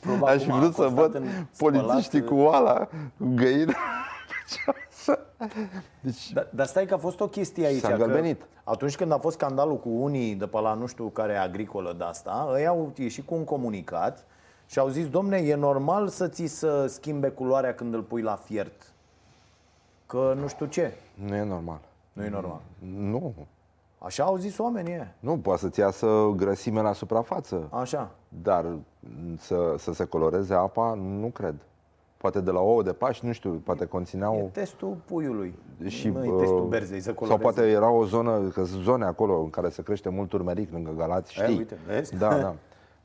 Proba aș fi cum a vrut să constat văd în polițiștii spălat- cu oala, cu găină. Deci, Dar, dar stai că a fost o chestie aici. S-a că îngălbenit. Atunci când a fost scandalul cu unii de pe la nu știu care agricolă de asta, ei au ieșit cu un comunicat și au zis, domne, e normal să ți să schimbe culoarea când îl pui la fiert. Că nu știu ce. nu e normal. Nu e normal. Nu, Așa au zis oamenii ăia. nu, poate să-ți iasă grăsime la suprafață. Așa. Dar să, să se coloreze apa, nu cred. Poate de la ouă de pași, nu știu, poate E conțineau testul puiului. și nu e uh, testul berzei să sau coloreze. poate era o zonă, că sunt zone acolo în care se crește mult turmeric lângă Galați, E, știi? uite, vezi? Da, da.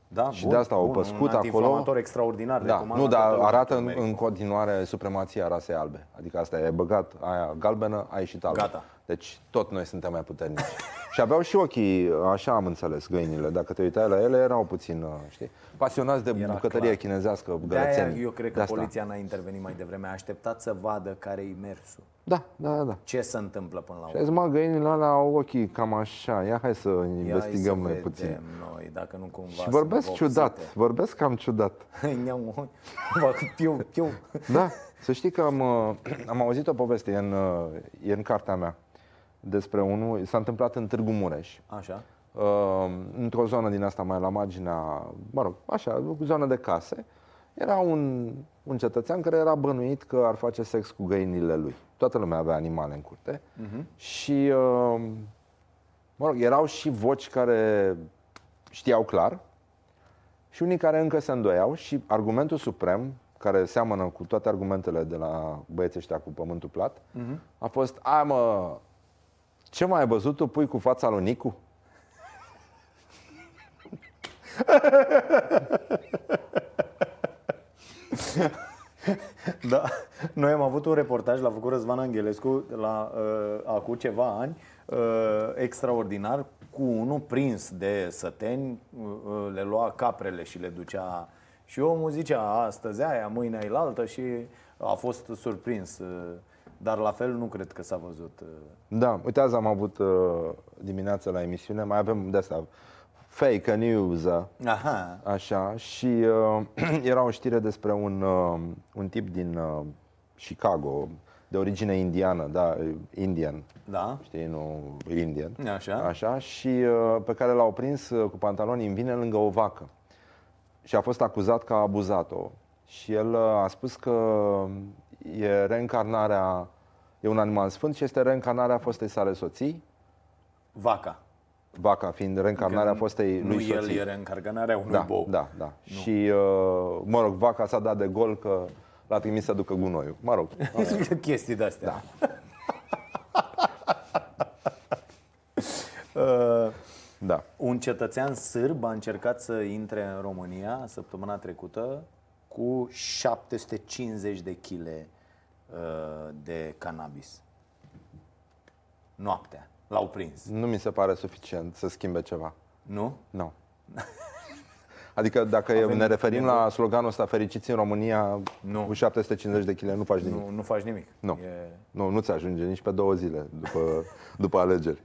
Da, și de asta au păscut un acolo. antiinflamator extraordinar. Da, recomandat nu, dar tuturor arată în, turmericul. în continuare supremația rasei albe. Adică asta e băgat aia galbenă, a ieșit albă. Gata. Deci tot noi suntem mai puternici. și aveau și ochii, așa am înțeles, găinile. Dacă te uitai la ele, erau puțin, uh, știi, pasionați de Era bucătărie clar. chinezească, De-aia gălățeni. eu cred De că asta. poliția n-a intervenit mai devreme. A așteptat să vadă care-i mersul. Da, da, da. Ce se întâmplă până la Și urmă. azi, mă, găinile alea au ochii cam așa. Ia hai să Ia investigăm hai noi să puțin. vedem noi, dacă nu cumva Și vorbesc sunt ciudat, vopsite. vorbesc cam ciudat. Ne-au- Fac piu, piu. Da, să știi că am, uh, am auzit o poveste, e în, uh, e în cartea mea, despre unul, s-a întâmplat în Târgu Mureș. Așa. uh, într-o zonă din asta mai la marginea, mă rog, așa, o zonă de case, era un, un cetățean care era bănuit că ar face sex cu găinile lui. Toată lumea avea animale în curte și, uh, mă rog, erau și voci care știau clar și unii care încă se îndoiau și argumentul suprem, care seamănă cu toate argumentele de la băieții ăștia cu pământul plat, a fost, a mă, ce mai ai văzut tu pui cu fața lui Nicu? Da. Noi am avut un reportaj, l-a făcut Răzvan Angelescu la, uh, acum ceva ani, uh, extraordinar, cu unul prins de săteni, uh, uh, le lua caprele și le ducea și omul zicea astăzi aia, mâine ailaltă și a fost surprins. uh, Dar la fel nu cred că s-a văzut. uh. Da, uite, azi am avut uh, dimineața la emisiune, mai avem de asta fake news, uh, Aha, așa, și uh, era o știre despre un, uh, un tip din uh, Chicago, de origine indiană, da, indian, da, știi, nu indian. Așa. Așa, și uh, pe care l-au prins uh, cu pantaloni în vine lângă o vacă. Și a fost acuzat că a abuzat-o. Și el uh, a spus că e reîncarnarea, e un animal sfânt și este reîncarnarea fostei sale soții, vaca. vaca fiind reîncarnarea fostei Nu lui el soții. e reîncarnarea unui da, bou. da, da. Și, uh, mă rog, vaca s-a dat de gol că l-a trimis să ducă gunoiul. Mă rog, Chestii de-astea. Da. uh, da. Un cetățean sârb a încercat să intre în România săptămâna trecută cu 750 de kg de cannabis. Noaptea. L-au prins. Nu mi se pare suficient să schimbe ceva. Nu? Nu. Adică dacă Avem ne referim nevoie- la sloganul ăsta fericiți în România, Nu. cu 750 de kg nu faci nimic. Nu, nu faci nimic. Nu. E... Nu, nu ți ajunge nici pe două zile după, după alegeri.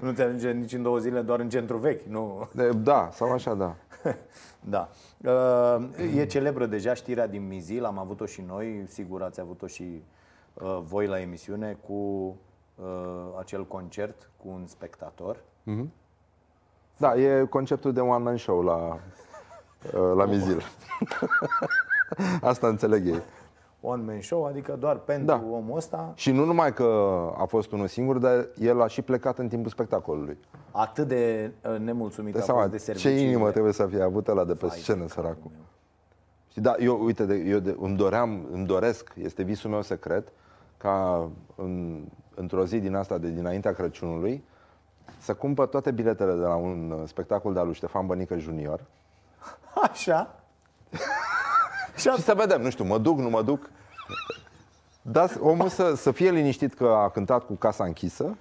nu ți ajunge nici în două zile, doar în centru vechi, nu? De- Da, sau așa, da. Da. Uh, E celebră deja știrea din Mizil, am avut-o și noi, sigur ați avut-o și uh, voi la emisiune cu uh, acel concert cu un spectator. Da, e conceptul de one man show la, uh, la Mizil. Asta înțeleg ei. One man show, adică doar pentru Da. omul ăsta, Și nu numai că a fost unul singur, dar el a și plecat în timpul spectacolului. atât de uh, nemulțumit De a seama fost de ce serviciile. inimă trebuie să fie avut ăla de pe Vai de scenă, capul săracul. meu. Și da, eu, uite, de, eu de, îmi doream, îmi doresc, este visul meu secret, ca în, într-o zi din asta de dinaintea Crăciunului, să cumpăr toate biletele de la un uh, spectacol de-al lui Ștefan Bănică Junior Așa? Și și să vedem, nu știu, mă duc, nu mă duc. Da, omul să, să fie liniștit că a cântat cu casa închisă,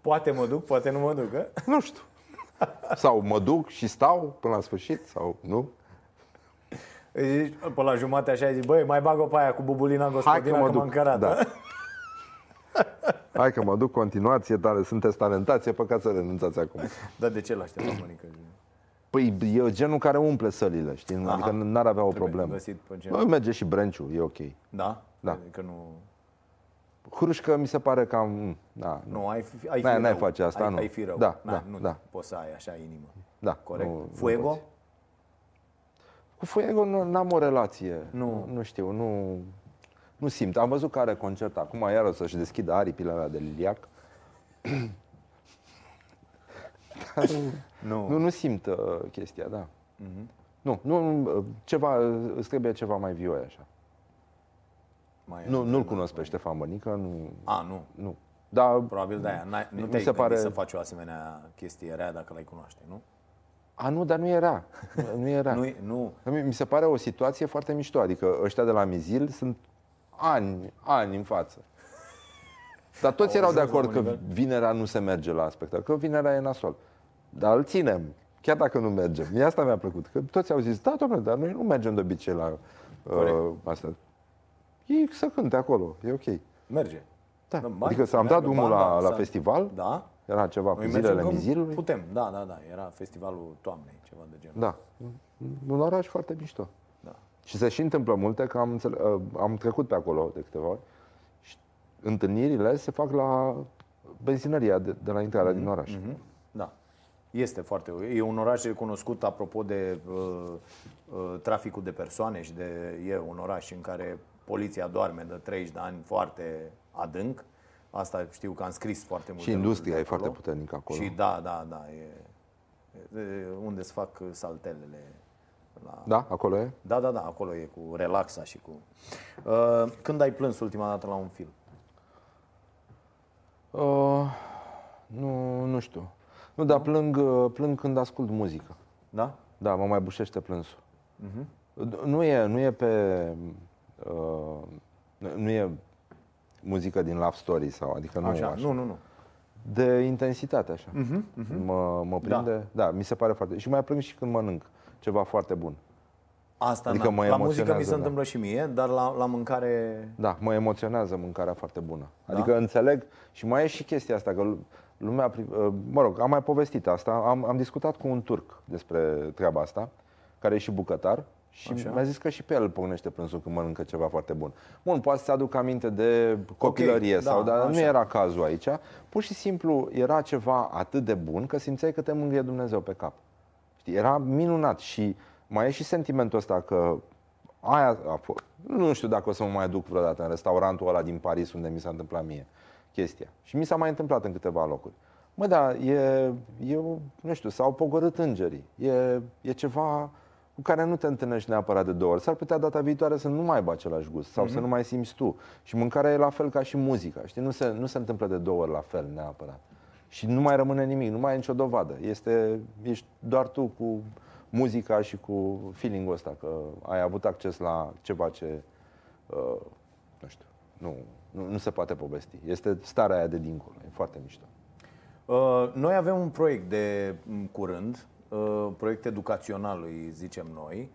poate mă duc, poate nu mă duc, ă? nu știu. Sau mă duc și stau până la sfârșit, sau nu. Îi Zici, pe la jumate așa, zici, băi, mai bag-o pe aia cu bubulina gospodina mă că, m-am duc, cărat. da. ă? Hai că mă duc, continuație tare, sunteți talentați, e păcat să renunțați acum. Dar de ce l așteptam, Monica? Păi e genul care umple sălile, știi? Aha. Adică n-ar avea o Trebuie problemă. găsit pe Bă, genul. merge și Brenciu, e ok. Da? Da. Adică nu... Hrușcă mi se pare cam... Da, nu. Nu, ai fi, ai fi N-ai- n-ai rău. face asta, ai, nu. Ai fi rău. Da, Na, da, nu da. poți să ai așa inimă. Da, Corect. nu- nu Fuego? poți. Cu Fuego nu n-am o relație. Nu. Nu știu, nu... Nu simt. Am văzut că are concert acum, iar o să-și deschidă aripile alea de liliac. Dar Nu. nu, nu simt uh, chestia, da. Mhm. Nu, nu, uh, ceva, îți trebuie ceva mai vioi așa. Mai Nu, nu-l antrenat, cunosc pe mai- Ștefan Bănică, nu, A, nu. nu. Dar Probabil de-aia. N-ai, nu Mi te-ai se gândit pare- să faci o asemenea chestie rea dacă l-ai cunoaște, nu? A, nu, dar nu era. Nu, nu era. Nu, nu. Mi mi se pare o situație foarte mișto. Adică ăștia de la Mizil sunt ani, ani în față. Dar toți Au erau de ajuns la acord un că nivel. vinerea nu se merge la spectacol, că vinerea e nasol. Dar îl ținem, chiar dacă nu mergem. Mie asta mi-a plăcut. Că toți au zis, da, domnule, dar noi nu mergem de obicei la Corect. uh, asta. Ei să cânte acolo, e ok. Merge. Da. Dăm bani, adică să s-am dat meargă drumul la, banda, la să- festival, Da? era ceva cu Noi mergem zilele că Mizilului. Putem, da, da, da. Era festivalul toamnei, ceva de genul. Da, un oraș foarte mișto. Da. Și se și întâmplă multe, că am, înțele- uh, am trecut pe acolo de câteva ori și întâlnirile se fac la benzinăria de, de la intrarea din oraș. Mhm. Da. Este foarte. E un oraș recunoscut apropo de uh, uh, traficul de persoane și de. E un oraș în care poliția doarme de 30 de ani foarte adânc. Asta știu că am scris foarte mult. Și industria e foarte puternică acolo. Și da, da, da. E, e unde se fac saltelele. La... Da, acolo e? Da, da, da, acolo e cu relaxa și cu. Uh, când ai plâns ultima dată la un film? Uh, nu, nu știu. Nu, dar plâng, uh, plâng când ascult muzică. Da? Da, mă mai bușește plânsul. Mhm. Nu e, nu e pe... Uh, nu e muzică din Love Story sau, adică nu Așa. așa. Nu, nu, nu. De intensitate, așa. Mhm, Mă, mă prinde, da. da, mi se pare foarte... Și mai plâng și când mănânc ceva foarte bun. Asta Adică adică mă la muzică mi se emoționează, da. întâmplă și mie, dar la, la mâncare... Da, mă emoționează mâncarea foarte bună. Adică înțeleg și mai e și chestia asta, că lumea, pri- uh, mă rog, am mai povestit asta, am, am discutat cu un turc despre treaba asta, care e și bucătar și Așa. mi-a zis că și pe el îl pocnește plânsul când mănâncă ceva foarte bun. Bun, poate să aduc aminte de copilărie da, sau, dar nu așa. era cazul aici. Pur și simplu era ceva atât de bun că simțeai că te mângâie Dumnezeu pe cap. Știi, era minunat și mai e și sentimentul ăsta că aia a fost. Nu știu dacă o să mă mai duc vreodată în restaurantul ăla din Paris unde mi s-a întâmplat mie chestia. Și mi s-a mai întâmplat în câteva locuri. Mă, da, e, e o- nu știu, s-au pogorât îngerii. E, e ceva cu care nu te întâlnești neapărat de două ori. S-ar putea data viitoare să nu mai aibă același gust sau să nu mai simți tu. Și mâncarea e la fel ca și muzica. Știi? Nu se, nu se întâmplă de două ori la fel neapărat. Și nu mai rămâne nimic, nu mai ai nicio dovadă. Este, ești doar tu cu muzica și cu feeling-ul ăsta că ai avut acces la ceva ce, uh, nu știu, nu, nu, nu se poate povesti. Este starea aia de dincolo, e foarte mișto. Uh, Noi avem un proiect de m, curând, uh, proiect educațional, îi zicem noi,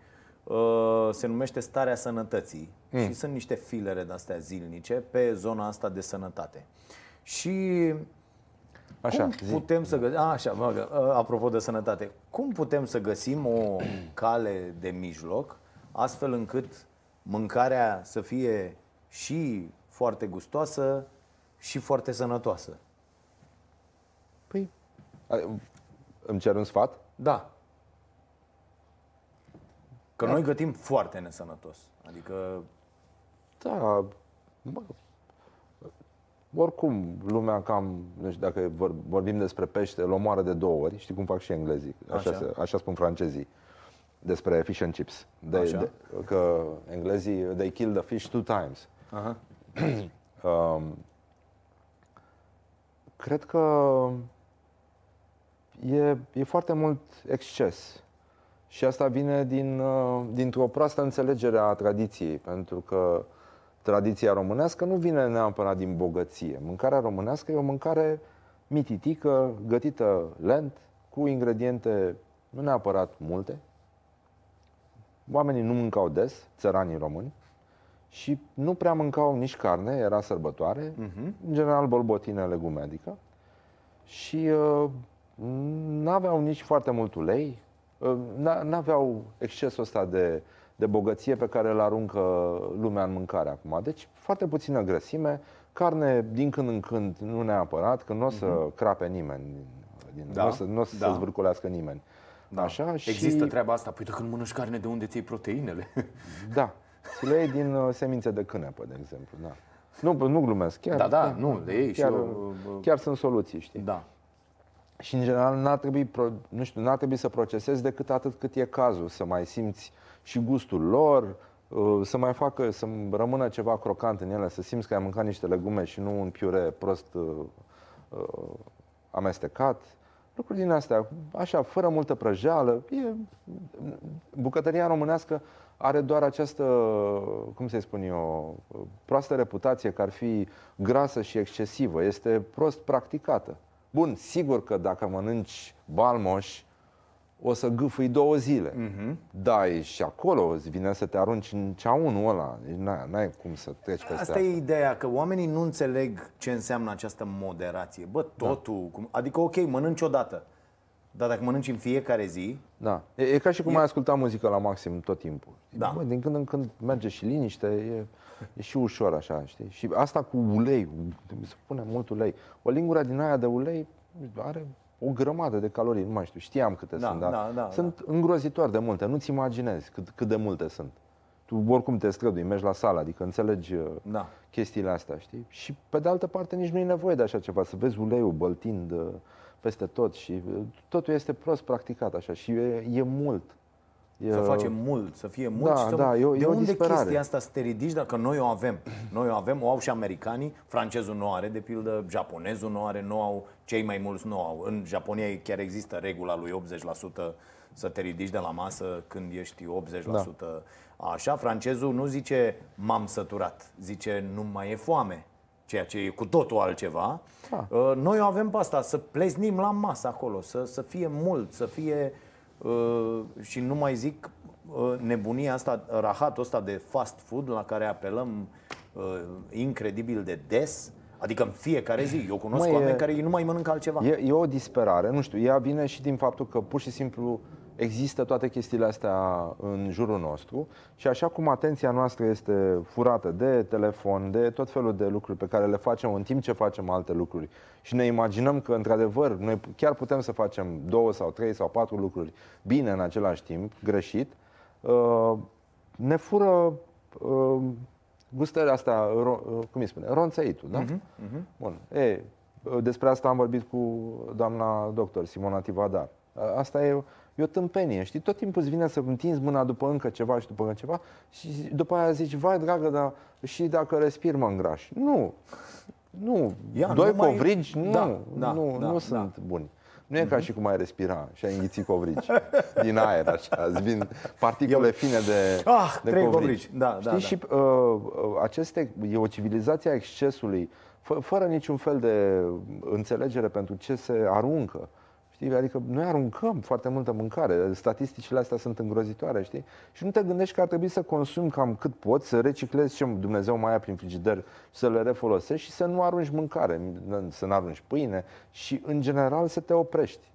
Uh, se numește Starea Sănătății Mm. și sunt niște filere de-astea zilnice pe zona asta de sănătate. Și Așa, cum zi. putem să găsim, așa, mă, gă- apropo de sănătate, cum putem să găsim o cale de mijloc astfel încât mâncarea să fie și foarte gustoasă și foarte sănătoasă? Păi, a- îmi cer un sfat? Da. Că noi gătim foarte nesănătos. Adică, Da, mă, oricum, lumea cam, nu știu, dacă vor- vorbim despre pește, îl omoară de două ori, știi cum fac și englezii, așa, Așa. Se, așa spun francezii, despre fish and chips. De, Așa. de, că englezii, they kill the fish two times. aha. Um, cred că e, e foarte mult exces. Și asta vine din, uh, dintr-o proastă înțelegere a tradiției, pentru că tradiția românească nu vine neapărat din bogăție. Mâncarea românească e o mâncare mititică, gătită lent, cu ingrediente nu neapărat multe. Oamenii nu mâncau des, țăranii români, și nu prea mâncau nici carne, era sărbătoare, în general bolbotine, legume, adică. Și uh, n-aveau nici foarte mult ulei, uh, n- n-aveau excesul ăsta de, de bogăție pe care îl aruncă lumea în mâncare acum. Deci foarte puțină grăsime, carne din când în când, nu neapărat, că nu o să crape nimeni, din, din, Da, nu o să, n-o să da. se zvârcolească nimeni. Da. Așa, și... Există treaba asta. Păi dacă când mănânci carne, de unde ții proteinele? Da. Ți le iei din uh, semințe de cânepe, de exemplu. Da. Nu, nu glumesc. Chiar, Da, da, chiar, nu, le iei și chiar, eu, bă, chiar sunt soluții, știi? da. Și în general n-ar trebui, pro- nu știu, n-ar trebui să procesezi decât atât cât e cazul, să mai simți și gustul lor, uh, să mai facă, să rămână ceva crocant în ele, să simți că ai mâncat niște legume și nu un piure prost uh, uh, amestecat. Lucruri din astea, așa, fără multă prăjeală. E, bucătăria românească are doar această, cum să-i spun eu, proastă reputație că ar fi grasă și excesivă. Este prost practicată. Bun, sigur că dacă mănânci balmoș, o să gâfâi două zile. Mm-hmm. Da, e și acolo îți vine să te arunci în ceaunul ăla. Deci n-ai, n-ai cum să treci peste Asta e ideea, că oamenii nu înțeleg ce înseamnă această moderație. Bă, totul, cum, adică ok, mănânci odată, dar dacă mănânci în fiecare zi, Da. E, e ca și cum ai asculta muzică la maxim tot timpul. Da. Bă, din când în când merge și liniște, e, e și ușor așa, știi? Și asta cu ulei, trebuie să punem mult ulei. O lingură din aia de ulei are o grămadă de calorii, nu mai știu, știam câte Da, sunt, dar da, da, sunt îngrozitor de multe, nu-ți imaginezi cât, cât de multe sunt. Tu oricum te strădui, mergi la sală, adică înțelegi uh, Da. chestiile astea, știi? Și pe de altă parte nici nu e nevoie de așa ceva, să vezi uleiul băltind uh, peste tot și uh, totul este prost practicat așa și e, e mult. E, să facem mult, să fie mult da, și să... da, e o- de e o unde disperare. chestia asta să te ridici dacă noi o avem? Noi o avem, o au și americanii, francezul nu are, de pildă, japonezul nu are, nu au, cei mai mulți nu au. În Japonia chiar există regula lui 80% să te ridici de la masă când ești 80% Da. așa. Francezul nu zice m-am săturat, zice nu mai e foame ceea ce e cu totul altceva. Da. Uh, Noi o avem pe asta, să pleznim la masă acolo, să, să fie mult, să fie uh, și nu mai zic uh, nebunia asta, rahatul ăsta de fast food la care apelăm uh, incredibil de des, adică în fiecare zi. Eu cunosc Măi, oameni e- care nu mai mănâncă altceva. E, e o disperare, nu știu, ea vine și din faptul că pur și simplu există toate chestiile astea în jurul nostru și așa cum atenția noastră este furată de telefon, de tot felul de lucruri pe care le facem în timp ce facem alte lucruri și ne imaginăm că într-adevăr noi chiar putem să facem două sau trei sau patru lucruri bine în același timp, greșit, uh, ne fură uh, gustarea asta, ro- uh, cum îi spune, ronțăitul, da? Bun. E, despre asta am vorbit cu doamna doctor Simona Tivadar. Asta e, e o tâmpenie, știi? Tot timpul îți vine să întinzi mâna după încă ceva și după încă ceva și după aia zici, vai dragă, dar și dacă respir mă îngraș. Nu, nu. Ia, Doi nu mai- covrigi, nu, Da, da, nu, da, nu da. sunt buni. Nu e ca și cum ai respira și ai înghiți covrigi din aer, așa, îți vin particule fine de, Ah, de trei covrigi. covrigi. Da, da, Știi? da. Și uh, uh, aceste, e o civilizație a excesului, fă, fără niciun fel de înțelegere pentru ce se aruncă. Știi? Adică noi aruncăm foarte multă mâncare, statisticile astea sunt îngrozitoare, știi? Și nu te gândești că ar trebui să consumi cam cât poți, să reciclezi ce Dumnezeu mai ia prin frigider, să le refolosești și să nu arunci mâncare, să nu arunci pâine și în general să te oprești.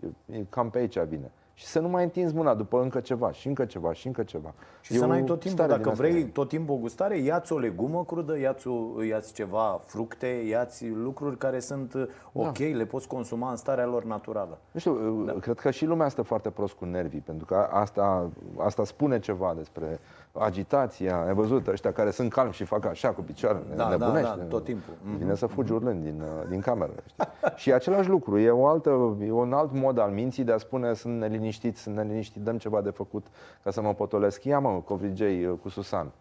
Cam pe aici vine și să nu mai întinzi mâna după încă ceva și încă ceva și încă ceva. Și e să n-ai tot timpul, dacă vrei tot timpul o gustare, ia-ți o legumă crudă, ia-ți, o, ia-ți ceva fructe, ia-ți lucruri care sunt uh, ok, da. le poți consuma în starea lor naturală. Nu știu, uh, da. cred că și lumea stă foarte prost cu nervii, pentru că asta, asta spune ceva despre agitația, ai văzut ăștia care sunt calmi și fac așa cu picioarele, da, nebunește. Da, da, tot timpul. Vine să fugi urlând din, uh, din cameră. Știi? și același lucru, e, o altă, e un alt mod al minții de a spune sunt neliniștit, sunt neliniștit, dăm ceva de făcut ca să mă potolesc. Ia mă, covrigei uh, cu Susan.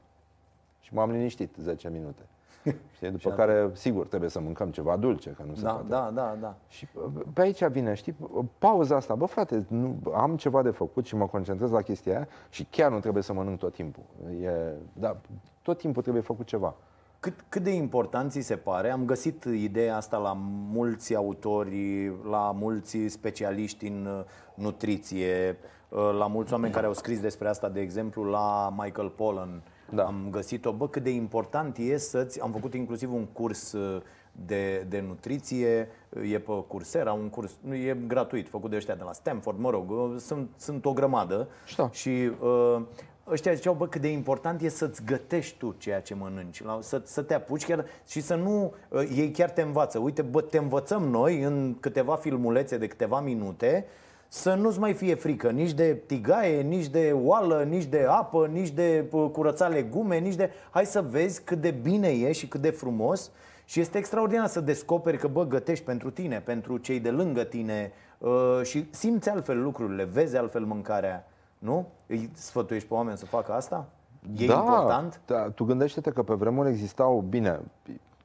Și m-am liniștit 10 minute. Știi? După care, sigur, trebuie să mâncăm ceva dulce, că nu se da, poate. Da, da, da. Și pe aici vine, știi, pauza asta. Bă, frate, nu, am ceva de făcut și mă concentrez la chestia aia și chiar nu trebuie să mănânc tot timpul. E, da, tot timpul trebuie făcut ceva. Cât, cât de important ți se pare? Am găsit ideea asta la mulți autori, la mulți specialiști în uh, nutriție, uh, la mulți oameni care au scris despre asta, de exemplu, la Michael Pollan da. am găsit-o. Bă, cât de important e să-ți... Am făcut inclusiv un curs uh, de, de nutriție, e pe Coursera, un curs, nu e gratuit, făcut de ăștia de la Stanford, mă rog, uh, sunt, sunt o grămadă. Știu. Și uh, ăștia ziceau, bă, cât de important e să-ți gătești tu ceea ce mănânci, să, să te apuci chiar și să nu, uh, ei chiar te învață. Uite, bă, te învățăm noi în câteva filmulețe de câteva minute să nu-ți mai fie frică nici de tigaie, nici de oală, nici de apă, nici de curăța legume, nici de... Hai să vezi cât de bine e și cât de frumos și este extraordinar să descoperi că, bă, gătești pentru tine, pentru cei de lângă tine uh, și simți altfel lucrurile, vezi altfel mâncarea, nu? Îi sfătuiești pe oameni să facă asta? E da, important? Da, tu gândește-te că pe vremuri existau, bine,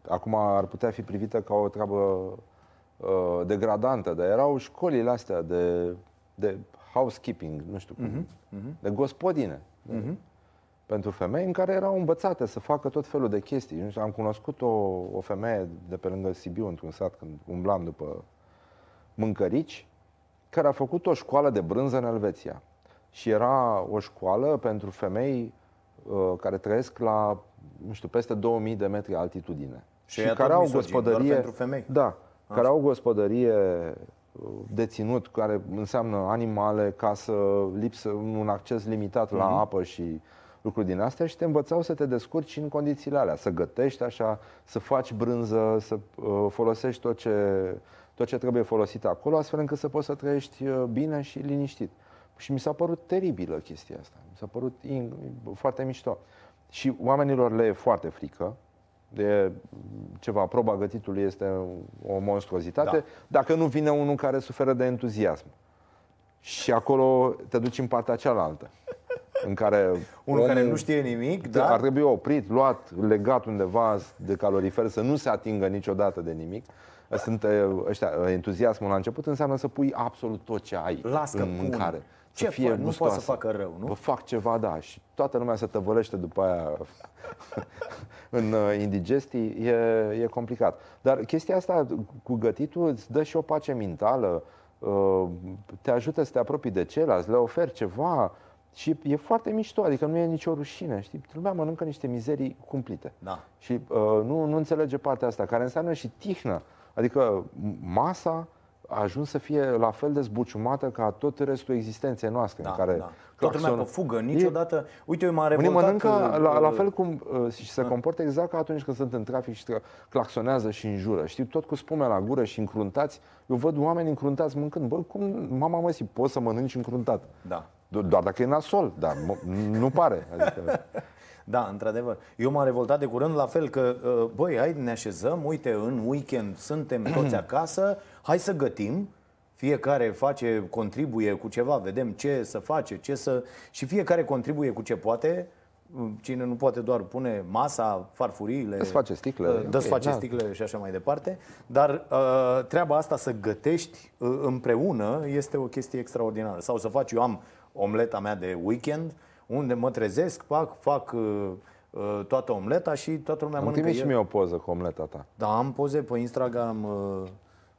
acum ar putea fi privită ca o treabă uh, degradantă, dar erau școlile astea de, de housekeeping, nu știu cum, uh-huh, uh-huh. de gospodine. Uh-huh. Pentru femei în care erau învățate să facă tot felul de chestii. Am cunoscut o, o femeie de pe lângă Sibiu, într-un sat, când umblam după mâncărici, care a făcut o școală de brânză în Elveția. Și era o școală pentru femei uh, care trăiesc la, nu știu, peste 2000 de metri altitudine. Și, și care au gospodărie. pentru femei. Da, Așa. care au gospodărie uh, de ținut, care înseamnă animale, casă, lipsă, un acces limitat la uh-huh. apă și lucruri din astea și te învățau să te descurci în condițiile alea, să gătești așa, să faci brânză, să uh, folosești tot ce, tot ce trebuie folosit acolo, astfel încât să poți să trăiești uh, bine și liniștit. Și mi s-a părut teribilă chestia asta. Mi s-a părut in, foarte mișto. Și oamenilor le e foarte frică de ceva, proba gătitului este o monstruozitate, da. dacă nu vine unul care suferă de entuziasm. Și acolo te duci în partea cealaltă. În care unul care nu știe nimic, da? Ar trebui oprit, luat, legat undeva de calorifer, să nu se atingă niciodată de nimic. Sunt ăștia, entuziasmul la început înseamnă să pui absolut tot ce ai Las în mâncare. Pun. Ce să fie fac? Nu poate să facă rău, nu? Vă fac ceva, da. Și toată lumea se tăvălește după aia în uh, indigestii, e, e complicat. Dar chestia asta cu gătitul îți dă și o pace mentală, uh, te ajută să te apropii de ceilalți, le oferi ceva și e foarte mișto, adică nu e nicio rușine, știi? Lumea mănâncă niște mizerii cumplite. Da. Și uh, nu, nu înțelege partea asta, care înseamnă și tihnă. Adică masa a ajuns să fie la fel de zbuciumată ca tot restul existenței noastre. Da, în care da. Toată lumea pe fugă, niciodată... E... Uite, eu m-am revoltat... Unii mănâncă la, la fel cum uh, și se uh. comportă exact ca atunci când sunt în trafic și claxonează și înjură. Știi, tot cu spume la gură și încruntați. Eu văd oameni încruntați mâncând. Bă, cum, mama mă, poți să mănânci încruntat? Da. Doar dacă e nasol, dar nu pare. Adică... Da, într-adevăr. Eu m-am revoltat de curând la fel că, uh, băi, hai ne așezăm, uite, în weekend suntem toți acasă, hai să gătim, fiecare face, contribuie cu ceva, vedem ce să face, ce să... Și fiecare contribuie cu ce poate, cine nu poate doar pune masa, farfuriile, Îți face sticle, uh, dă okay, face da. sticle și așa mai departe, dar uh, treaba asta să gătești uh, împreună este o chestie extraordinară. Sau să faci, eu am omleta mea de weekend, unde mă trezesc, fac, fac uh, uh, toată omleta și toată lumea Îmi mănâncă. și mie o poză cu omleta ta. Da, am poze pe Instagram uh,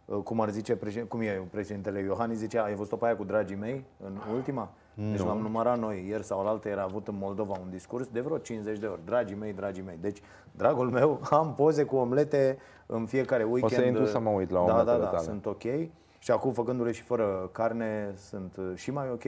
uh, cum ar zice, președin- cum e președintele Iohannis, zicea, ai văzut-o pe aia cu dragii mei în ultima? Deci l-am numărat noi, ieri sau alaltă era avut în Moldova un discurs de vreo 50 de ori. Dragii mei, dragii mei. Deci, dragul meu, am poze cu omlete în fiecare weekend. intru să mă uit la da, omeletele da, da, tale. sunt ok. Și acum, făcându-le și fără carne, sunt uh, și mai ok.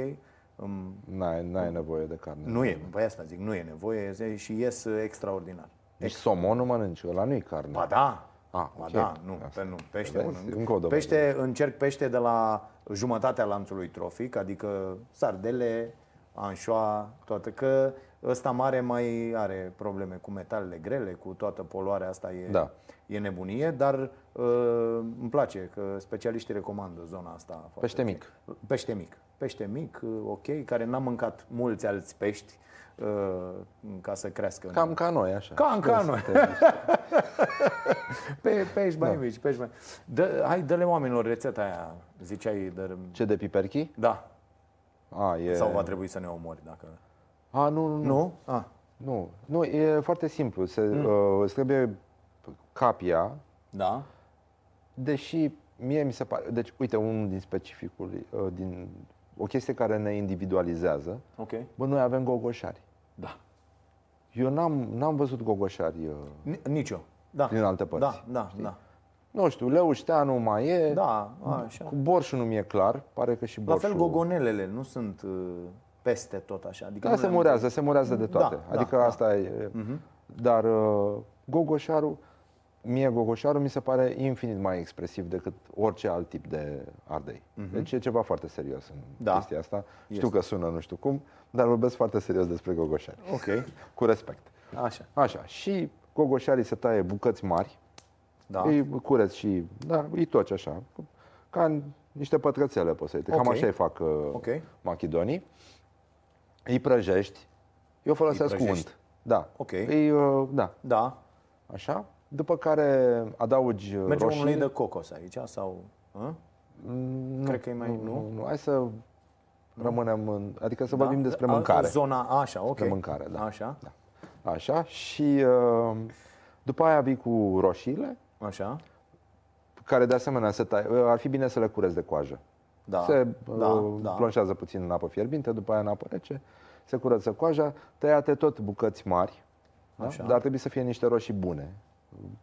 Îmi N-ai, n-ai nevoie de carne. nu e, pe asta zic, nu e nevoie e- și ies uh, extraordinar. Deci somon nu mănânci, ăla nu-i carne. Ba da, Ah, ba ok. da, nu, Asta. pe, nu, pește Vezi? mănânc. Încă o dovadă. Pește, încerc pește de la jumătatea lanțului trofic, adică sardele, anșoa, toate, că ăsta mare mai are probleme cu metalele grele, cu toată poluarea asta e, Da. e nebunie, dar uh, îmi place că specialiștii recomandă zona asta. foarte Pește ok. mic. Pește mic. Pește mic, uh, ok, care n-am mâncat mulți alți pești uh, ca să crească. în- Cam ca noi, așa. Cam ca noi. Pe, pești mai mici, pești mai... Dă, hai, dă-le oamenilor rețeta aia, ziceai, de... Ce de piperchi? Da, A, e... sau va trebui să ne omori dacă... A, nu, nu, nu. Nu? Ah, Nu, nu, e foarte simplu. Se, uh, îți trebuie capia, da? deși mie mi se pare... Deci, uite, unul din specificul, uh, din, o chestie care ne individualizează, Ok. bă, noi avem gogoșari. Da. Eu n-am, n-am văzut gogoșari uh, Ni- Nici eu. Da. din alte părți. Da, da, da. Nu știu, leușteanu mai e, Da, așa. cu borșul nu mi-e clar, pare că și La borșul... fel gogonelele nu sunt uh, peste tot așa. Adică Da, nu se le-am- murează, se murează de toate. Da, da, adică da. asta e. Dar uh, gogoșarul, mie gogoșarul mi se pare infinit mai expresiv decât orice alt tip de ardei. Deci e ceva foarte serios în Da. chestia asta. Știu că sună nu știu cum, dar vorbesc foarte serios despre gogoșari. Ok. Cu respect. Așa. Așa. Și gogoșarii se taie bucăți mari, Da. îi cureți și, da, îi toci așa, ca în niște pătrățele poți să-i Cam Ok. așa îi fac uh, Ok. machidonii. Îi prăjești. Eu folosesc cu prăjești. unt. Da. Ok. Îi, uh, da, Da. așa. După care adaugi uh, Merge un roșii. ulei de cocos aici sau... A? Mm, Cred că e mai... Nu? nu, nu, hai să rămânem în... Adică să Da? vorbim despre A- mâncare. Zona, așa, ok. Despre mâncare, da. Așa, Așa. Și uh, după aia vii cu roșiile, așa. care de asemenea se tai... uh, ar fi bine să le cureți de coajă. Da, Se da, uh, da. plonșează puțin în apă fierbinte, după aia în apă rece, se curăță coaja, tăiate tot bucăți mari, da? Așa. dar trebuie să fie niște roșii bune,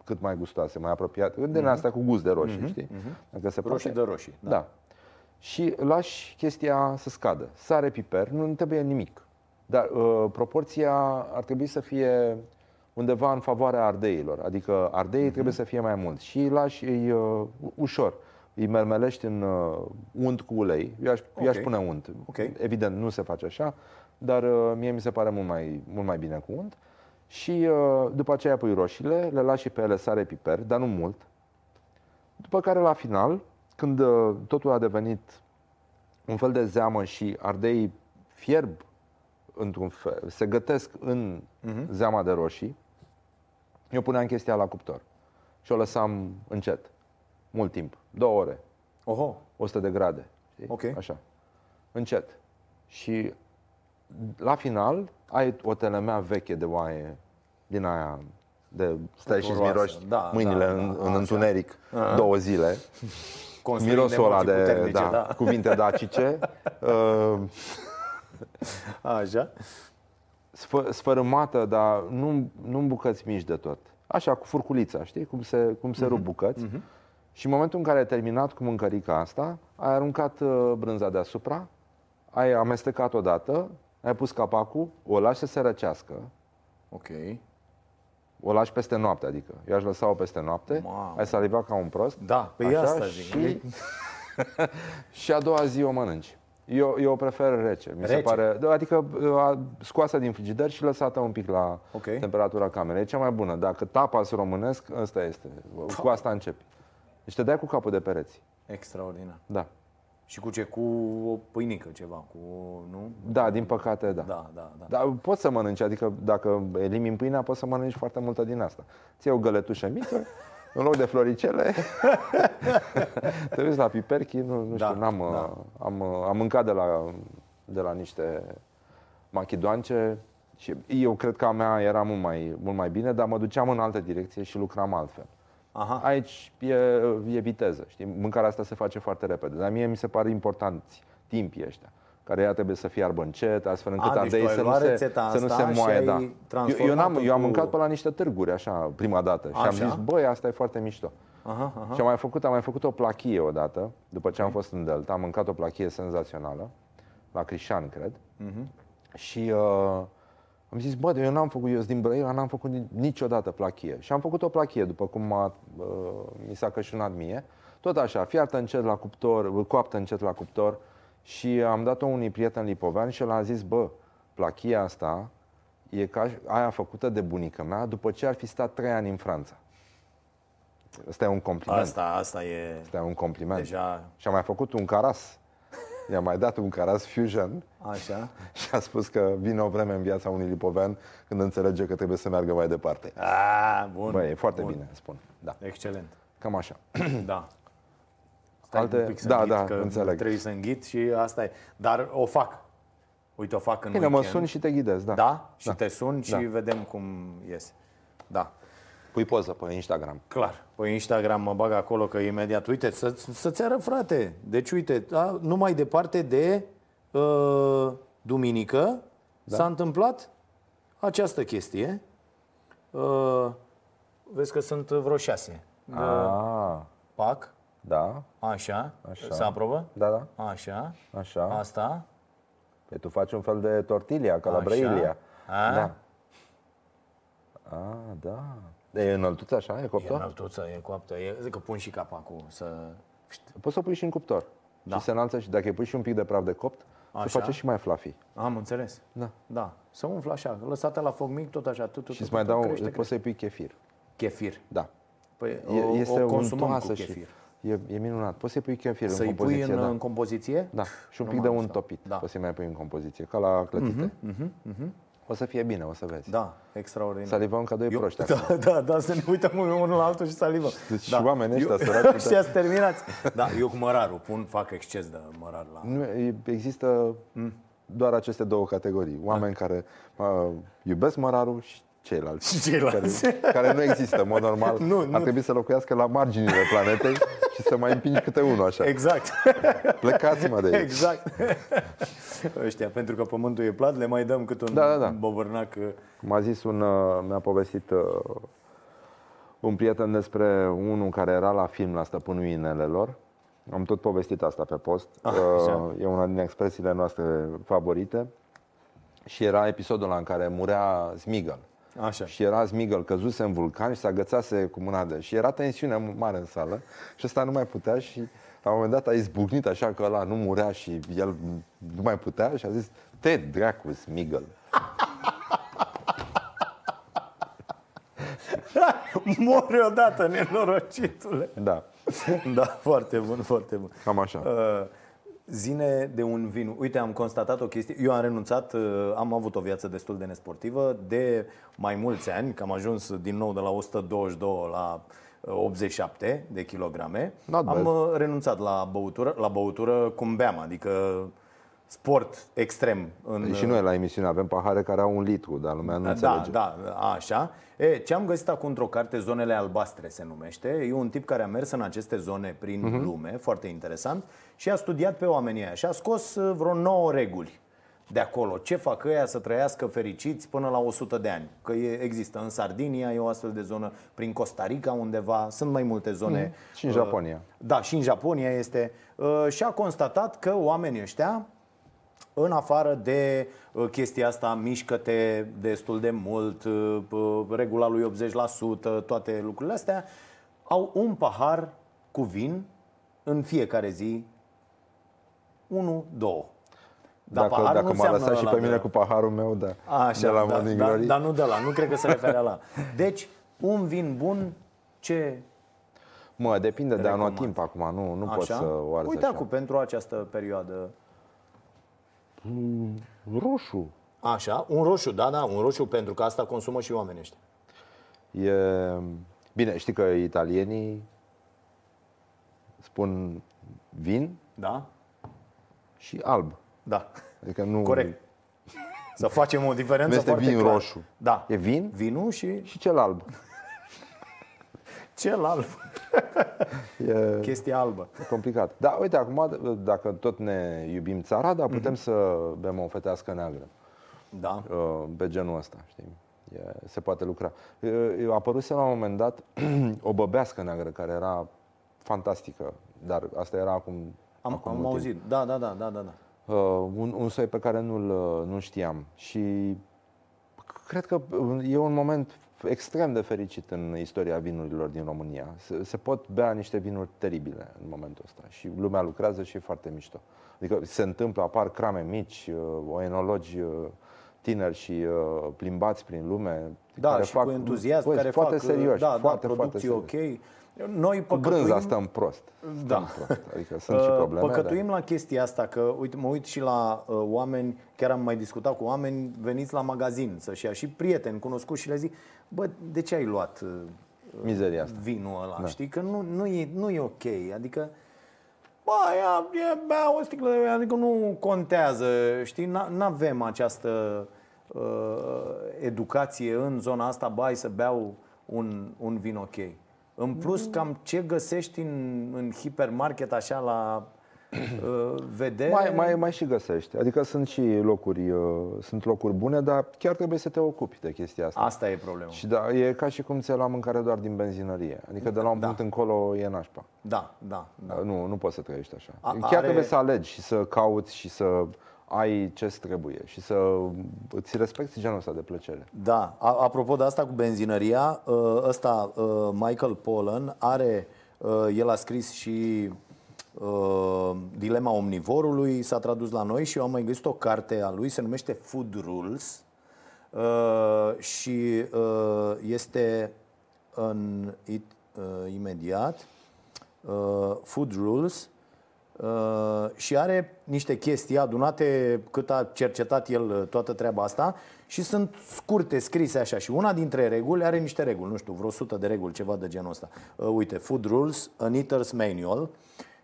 cât mai gustoase, mai apropiate. Din astea cu gust de roșii, știi? Dacă se Mhm. Roșii poate. de roșii. Da. da. Și lași chestia să scadă. Sare, piper, nu trebuie nimic. Dar uh, proporția ar trebui să fie undeva în favoarea ardeilor. Adică ardeii Mhm. trebuie să fie mai mulți. Și îi lași îi, uh, ușor. Îi mermelești în uh, unt cu ulei. Eu aș, eu aș Ok. pune unt. Ok. Evident, nu se face așa, dar uh, mie mi se pare mult mai, mult mai bine cu unt. Și uh, după aceea pui roșiile, le lași și pe ele sare, piper, dar nu mult. După care la final, când uh, totul a devenit un fel de zeamă și ardeii fierb într-un fel, se gătesc în Mhm. zeama de roșii, eu puneam chestia la cuptor și o lăsam încet, mult timp, două ore, Oho, 100 de grade, știi? Ok. Așa, încet. Și la final ai o telemea veche de oaie din aia de stai și Turoasă. miroși Da, mâinile da, în, da, în așa. întuneric două zile. construind Mirosul ăla emoții de puternice, da, da. cuvinte dacice. uh, Așa. sfă, sfărâmată, dar nu, nu în bucăți mici de tot. Așa, cu furculița, știi? Cum se, cum se rup bucăți. Și în momentul în care ai terminat cu mâncărica asta, ai aruncat uh, brânza deasupra, ai amestecat odată, ai pus capacul, o lași să se răcească, Ok. o lași peste noapte, adică eu aș lăsa-o peste noapte, Mamă. ai salivat ca un prost. Da, pe Așa, asta zic. Și, și a doua zi o mănânci. Eu, eu o prefer rece. Mi se Rece? pare, da, adică a, scoasă din frigider și lăsată un pic la Ok. temperatura camerei. E cea mai bună. Dacă tapas românesc, ăsta este. Cu asta începi. Deci te dai cu capul de pereți. Extraordinar. Da. Și cu ce? Cu o pâinică ceva, cu... Nu? Da, din păcate, da. Da, da, da. Dar poți să mănânci, adică dacă elimini pâinea, poți să mănânci foarte multă din asta. Ți o găletușă mică, în loc de floricele, te uiți la piperchi, nu, nu Da, știu, n-am, da. am, am mâncat de la, de la niște machidoance și eu cred că a mea era mult mai, mult mai bine, dar mă duceam în altă direcție și lucram altfel. Aha. Aici e, e viteză, știi? Mâncarea asta se face foarte repede. Dar mie mi se pare importanți timpii ăștia care ea trebuie să fie arbă încet, astfel încât A, deci ardei tu ai să nu luat se, rețeta să nu asta se și moaie. ai Da. Eu, eu, transformat-o n-am, eu am cu- mâncat pe la niște târguri, așa, prima dată. Și am Așa? zis, băi, asta e foarte mișto. Aha, aha. Și am mai făcut, am mai făcut o plachie odată, după ce am fost în Delta, am mâncat o plachie senzațională, la Crișan, cred. Mhm. Și uh, am zis, bă, eu n-am făcut, eu sunt din Brăila, n-am făcut ni- niciodată plachie. Și am făcut o plachie, după cum m-a, uh, mi s-a cășunat mie. Tot așa, fiartă încet la cuptor, coaptă încet la cuptor. Și am dat-o unui prieten lipovean și el a zis, bă, plachia asta e ca aia făcută de bunica mea după ce ar fi stat trei ani în Franța. Asta e un compliment. Asta, asta e Asta e un compliment. deja Și am mai făcut un caras. I-am mai dat un caras fusion așa. și a spus că vine o vreme în viața unui lipovean când înțelege că trebuie să meargă mai departe. A, bun. Băi, e foarte bun. bine, spun. Da, Excelent. cam așa. Da. Stai Alte- un pic să da, înghit, da, că înțeleg. trebuie să înghit și asta e. Dar o fac. Uite, o fac în Bine, mă weekend. suni și te ghidez, da. Da? Și Da. te sun și Da. vedem cum iese. Da. Pui poză pe Instagram. Clar. Pe Instagram mă bag acolo că imediat, uite, să, să-ți arăt, frate. Deci, uite, da, nu mai departe de uh, duminică da. s-a întâmplat această chestie. Uh, vezi că sunt vreo șase. Uh, Ah, pac, da, așa, Așa. se aprobă? da, da, Așa, așa. asta, Păi tu faci un fel de tortilla, ca la Așa. Brailia. A? Da. Ah, da. E înăltuță așa, e e cuptor? înăltuță, e coaptă, e, zic că pun și capacul să... Poți să o pui și în cuptor. Da. Și se înalță și dacă îi pui și un pic de praf de copt, Așa. se face și mai fluffy. Am înțeles. Da. Da. Să umflă așa, lăsată la foc mic, tot așa, tot, tot, Și îți tot, mai tot, dau, crește, poți crește. să-i pui chefir. Chefir. Da. Păi, E, o, este o consumăm untoasă cu și chefir. e, e minunat. Poți să-i pui chefir Să-i în pui compoziție, în, da. în compoziție? Da, și un Nu pic de m-am unt gustat. topit. Da. Poți să-i mai pui în compoziție, ca la clătite. O să fie bine, o să vezi. Da, extraordinar. Salivăm ca doi Eu, proști acum. da, da, da, să ne uităm unul la altul și salivăm. Deci da. și oamenii ăștia eu, săraci, Ăștia terminați. Da, eu cu mărarul pun, fac exces de mărar la... Nu, e- există Mm. doar aceste două categorii. Oameni care uh, iubesc mărarul și ceilalți. Și ceilalți. Care, care nu există, în mod normal. Nu, Ar nu. trebui să locuiască la marginile planetei și să mai împingi câte unul așa. Exact. Plecați-mă de aici. Exact. Ăștia, pentru că pământul e plat, le mai dăm cât un Da, da, da. bobărnac. Cum a zis un, uh, mi-a povestit uh, un prieten despre unul care era la film la Stăpânul Inelelor. Am tot povestit asta pe post. Ah, Uh, așa. e una din expresiile noastre favorite. Și era episodul ăla în care murea Smigel. Așa. Și era Smigel, căzuse în vulcan și se agățase cu mâna de... Și era tensiune mare în sală și ăsta nu mai putea și la un moment dat a izbucnit așa că ăla nu murea și el nu mai putea și a zis te dracu Smigel. Mori odată, nenorocitule. Da, Da, foarte bun, foarte bun. cam așa. Uh, zine de un vin. Uite, am constatat o chestie. Eu am renunțat, uh, am avut o viață destul de nesportivă de mai mulți ani, că am ajuns din nou de la 122 la uh, 87 de kilograme. Not am bad. uh, renunțat la băutură, la băutură cum beam, adică sport extrem. În, Și noi la emisiune avem pahare care au un litru, dar lumea nu da, înțelege. da, așa. E, ce am găsit acum într-o carte, Zonele Albastre se numește. E un tip care a mers în aceste zone prin Mhm. lume, foarte interesant, și a studiat pe oamenii aia și a scos uh, vreo 9 reguli de acolo. Ce fac ăia să trăiască fericiți până la 100 de ani? Că e, există în Sardinia, e o astfel de zonă, prin Costa Rica undeva, sunt mai multe zone. Mhm. Și în Uh, Japonia. Da, și în Japonia este. Uh, Și a constatat că oamenii ăștia în afară de uh, chestia asta, mișcă-te destul de mult, uh, uh, regula lui 80%, toate lucrurile astea, au un pahar cu vin în fiecare zi, 1, 2. Dar Dacă, paharul dacă nu m-a înseamnă lăsat și ăla pe mine de- cu paharul meu, da. Așa, de la da, Morning da, Glory. dar nu de la, nu cred că se referea la. Deci, un vin bun, ce Mă, depinde de Recomand. anotimp acum, nu, nu așa? poți să o arzi Uite așa. acum, pentru această perioadă. Roșu. Așa, un roșu, da, da, un roșu, pentru că asta consumă și oamenii ăștia. E... Bine, știi că italienii spun vin Da? și alb. Da. Adică nu... Corect. Să facem o diferență Nu este foarte vin clară. roșu. Da. E vin Vinul și și cel alb. Cel alb. E Chestia albă. complicat. Da, uite, acum, dacă tot ne iubim țara, dar putem să bem o fetească neagră. Da. uh, pe genul ăsta, știi? E, se poate lucra. Uh, A apăruse la un moment dat o băbească neagră care era fantastică, dar asta era acum, Am, acum am mult auzit. timp. Da, da, da, da, da. da. Uh, un, un soi pe care nu-l, uh, nu știam și cred că uh, e un moment extrem de fericit în istoria vinurilor din România. Se, se pot bea niște vinuri teribile în momentul ăsta și lumea lucrează și e foarte mișto. Adică se întâmplă, apar crame mici, uh, enologi uh, tineri și uh, plimbați prin lume. Da, și cu entuziasm, băi, care foarte fac, serioși, da, foarte, da, foarte producții serioși. ok. Noi Cu păcătuim, brânza stăm prost. Da. Stăm prost. Adică sunt și Uh, probleme. Păcătuim dar... la chestia asta, că uite, mă uit și la uh, oameni, chiar am mai discutat cu oameni, veniți la magazin să-și ia și prieteni cunoscuți și le zic, bă, de ce ai luat uh, Mizeria asta. vinul ăla, da. știi? Că nu, nu, e, nu e ok, adică Bă, ia, ia, bea o sticlă de adică nu contează, știi? Nu avem această uh, educație în zona asta, bai să beau un, un vin ok. În plus, cam ce găsești în, în hipermarket așa la uh, vedere... Mai, mai, mai și găsești. Adică sunt și locuri, uh, sunt locuri bune, dar chiar trebuie să te ocupi de chestia asta. Asta e problema. Și da, e ca și cum ți la mâncare doar din benzinărie. Adică de la un Da. punct încolo e nașpa. Da, da, da. Nu, nu poți să trăiești așa. A- Chiar are- trebuie să alegi și să cauți și să ai ce trebuie și să îți respecti genul ăsta de plăcere. Da, a- apropo de asta cu benzinăria, ă, ăsta, ă, Michael Pollan, are, ă, el a scris și ă, Dilema omnivorului, s-a tradus la noi și eu am mai găsit o carte a lui, se numește Food Rules ă, și ă, este în it, ă, imediat uh, Food Rules uh, și are niște chestii adunate cât a cercetat el uh, toată treaba asta și sunt scurte, scrise așa și una dintre reguli are niște reguli, nu știu, vreo 100 de reguli, ceva de genul ăsta. Uh, uite, Food Rules, An Eater's Manual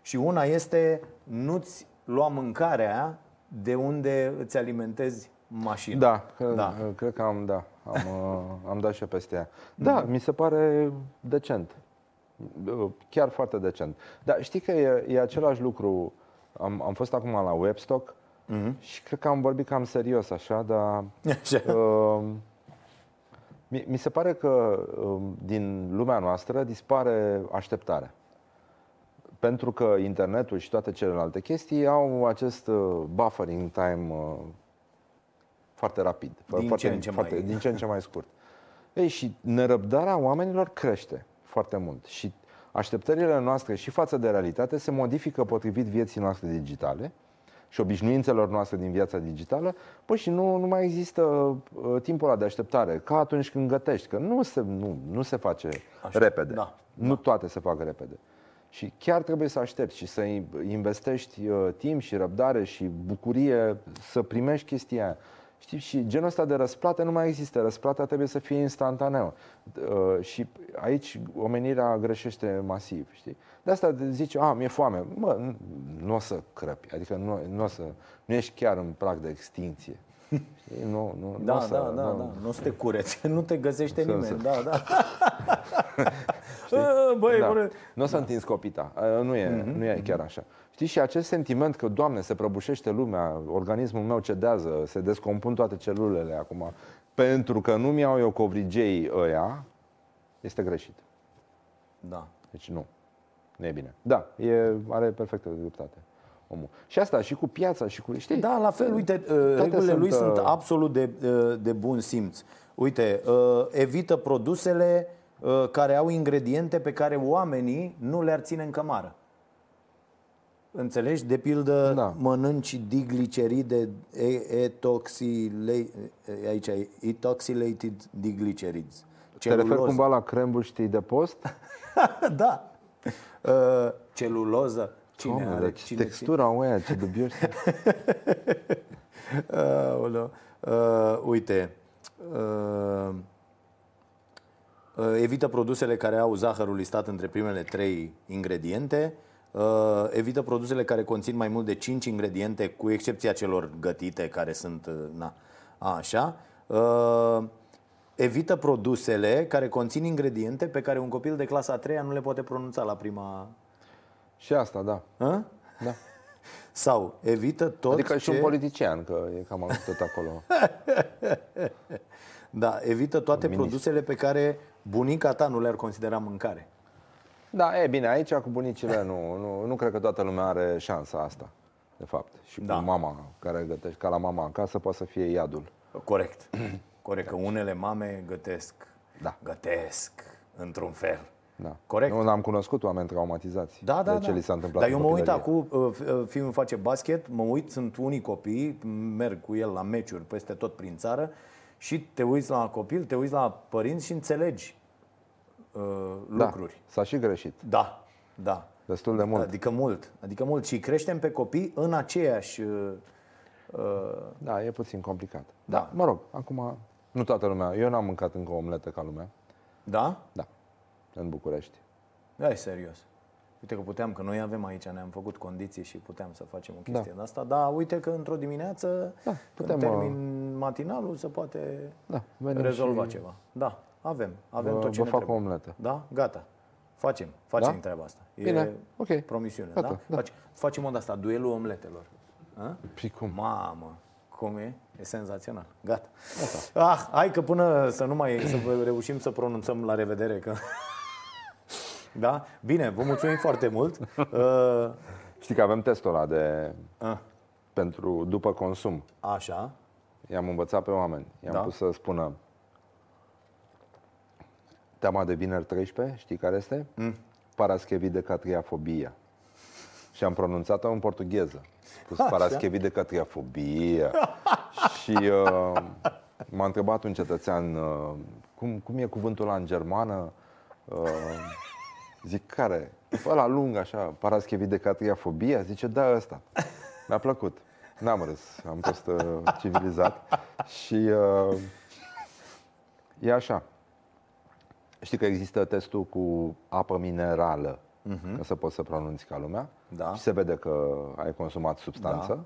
și una este nu-ți lua mâncarea de unde îți alimentezi mașina. Da, cred, Da. da. cred că am, da, am, uh, am dat și eu peste ea. Da, mi se pare decent. Uh, Chiar foarte decent. Dar știi că e, e același lucru. Am, am fost acum la Webstock Mhm. și cred că am vorbit cam serios așa, dar Așa. uh, mi, mi se pare că uh, din lumea noastră dispare așteptarea. Pentru că internetul și toate celelalte chestii au acest uh, buffering time uh, foarte rapid, Din foarte, ce în ce mai- foarte, din ce în ce mai scurt. Ei, și nerăbdarea oamenilor crește foarte mult și așteptările noastre și față de realitate se modifică potrivit vieții noastre digitale și obișnuințelor noastre din viața digitală, păi și nu, nu mai există uh, timpul ăla de așteptare, ca atunci când gătești, că nu se, nu, nu se face Așa, repede. da, Nu toate se fac repede. Și chiar trebuie să aștepți și să investești uh, timp și răbdare și bucurie să primești chestia aia. Știi? Și genul ăsta de răsplată nu mai există. Răsplata trebuie să fie instantaneu. Uh, și aici omenirea greșește masiv. Știi? De asta zici, a, mi-e foame. Mă, nu- nu o să crăpi. Adică nu, nu, o să, nu ești chiar în prag de extinție. Știi? Nu, nu, Da, nu o să, da, da, nu. da. Nu o să te cureți, nu te găsește Să- nimeni. să- Da, da. Uh, Băi, Da. bă, Nu o să întinzi copita. Uh, Nu e, nu e chiar așa. Știi, și acest sentiment că, Doamne, se prăbușește lumea, organismul meu cedează, se descompun toate celulele acum, pentru că nu mi-au eu covrigei ăia, este greșit. da. Deci nu. Nu e bine. Da, e, are perfectă dreptate omul. Și asta și cu piața și cu... Știi? Da, la fel, uite, uh, regulile lui sunt, sunt uh, absolut de, uh, de bun simț. Uite, uh, evită produsele uh, care au ingrediente pe care oamenii nu le-ar ține în cămară. Înțelegi? De pildă, Da. mănânci digliceride, e- etoxile, aici e ethoxylated diglycerides. Te referi Celuloză. cumva la crembul, știi, de post? da. Uh, celuloză. Cine Doamne, are? dar ce Cine textura oia, ce dubioși sunt. Aoleu. Uh, uite, uh, uh, evită produsele care au zahărul listat între primele trei ingrediente. Uh, evită produsele care conțin mai mult de 5 ingrediente, cu excepția celor gătite, care sunt. uh, Na, așa. Uh, evită produsele care conțin ingrediente pe care un copil de clasa a treia nu le poate pronunța la prima... Și asta, da. Hă? da. Sau evită tot Adică ce... și un politician, că e cam tot acolo. Da, evită toate produsele pe care bunica ta nu le-ar considera mâncare. Da, e bine, aici cu bunicile nu, nu, nu cred că toată lumea are șansa asta, de fapt. Și Da. cu mama care gătește, ca la mama acasă, poate să fie iadul. Corect. Corect, că unele mame gătesc. Da. Gătesc într-un fel. Da. Corect. Nu am cunoscut oameni traumatizați Da, da, de da. ce li s-a întâmplat Dar eu în mă uit copilărie. acum, uh, fi- uh, fiul face basket, mă uit, sunt unii copii, merg cu el la meciuri peste tot prin țară și te uiți la copil, te uiți la părinți și înțelegi uh, da, lucruri. s-a și greșit. Da, da. Destul de mult. Adică mult. Adică mult. Și creștem pe copii în aceeași... uh, uh, Da, e puțin complicat. Da. Da, mă rog, acum nu toată lumea. Eu n-am mâncat încă o omletă ca lumea. Da? Da, în București. Da, e serios. Uite că puteam, că noi avem aici, ne-am făcut condiții și puteam să facem o chestie de asta, dar uite că într-o dimineață, Da, putem, în termin matinalul, se poate Da, venim rezolva și ceva. Da, avem. Avem Vă- tot ce vă ne fac trebuie. o omletă. Da? Gata. Facem. Facem Da? treaba asta. E Bine, ok. promisiune, Gata, da? da. Faci, facem o de asta, duelul omletelor. A? Și cum? Mamă, cum e? E senzațional. Gata. Ah, hai că până să nu mai să vă reușim să pronunțăm la revedere că Da? Bine, vă mulțumim foarte mult. Uh, Știi că avem testul ăla de, ah, pentru după consum. așa. I-am învățat pe oameni. I-am Da. pus să spună teama de vineri 13, știi care este? Mm. Paraschevi de catriafobia. Și am pronunțat-o în portugheză. Pus Așa. paraschevi de catriafobia. și uh, m-a întrebat un cetățean uh, cum, cum e cuvântul ăla în germană. Uh, zic, care? Ăla lung așa, paraschevi de catriafobia? Zice, da, ăsta. Mi-a plăcut. N-am râs, am fost uh, civilizat. Și uh, e așa. Știi că există testul cu apă minerală, uh-huh. ca să poți să pronunți ca lumea. Da. Și se vede că ai consumat substanță. Da.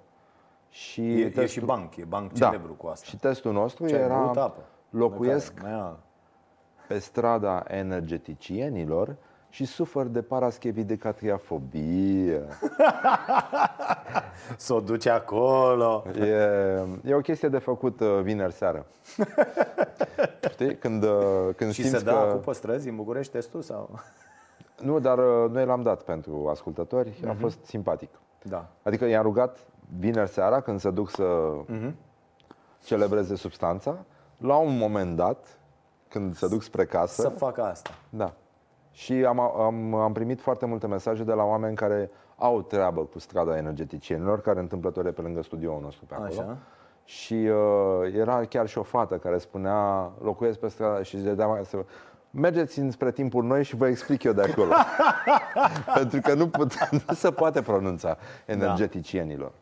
Și E, e și banc, e banc da. celebru cu asta. Și testul nostru Ce ai era băut apă? locuiesc Măcar, mai ia. pe strada energeticienilor și sufăr de paraschevi de catriafobie. Să o duce acolo. E, e o chestie de făcut uh, vineri seară. Știi? Când, uh, când Și simți se dă că... acum pe străzi în București testul sau? Nu, dar uh, noi l-am dat pentru ascultători. Mhm. A fost simpatic. Da. Adică i-am rugat vineri seara, când se duc să Mhm. celebreze substanța, la un moment dat, când se duc spre casă, Să facă asta. Da. Și am, am, am primit foarte multe mesaje de la oameni care au treabă cu strada energeticienilor, care întâmplător e pe lângă studioul nostru pe acolo. Așa. Și uh, era chiar și o fată care spunea, locuiesc pe strada și își dădea să mergeți înspre timpul noi și vă explic eu de acolo. Pentru că nu, put, nu se poate pronunța energeticienilor.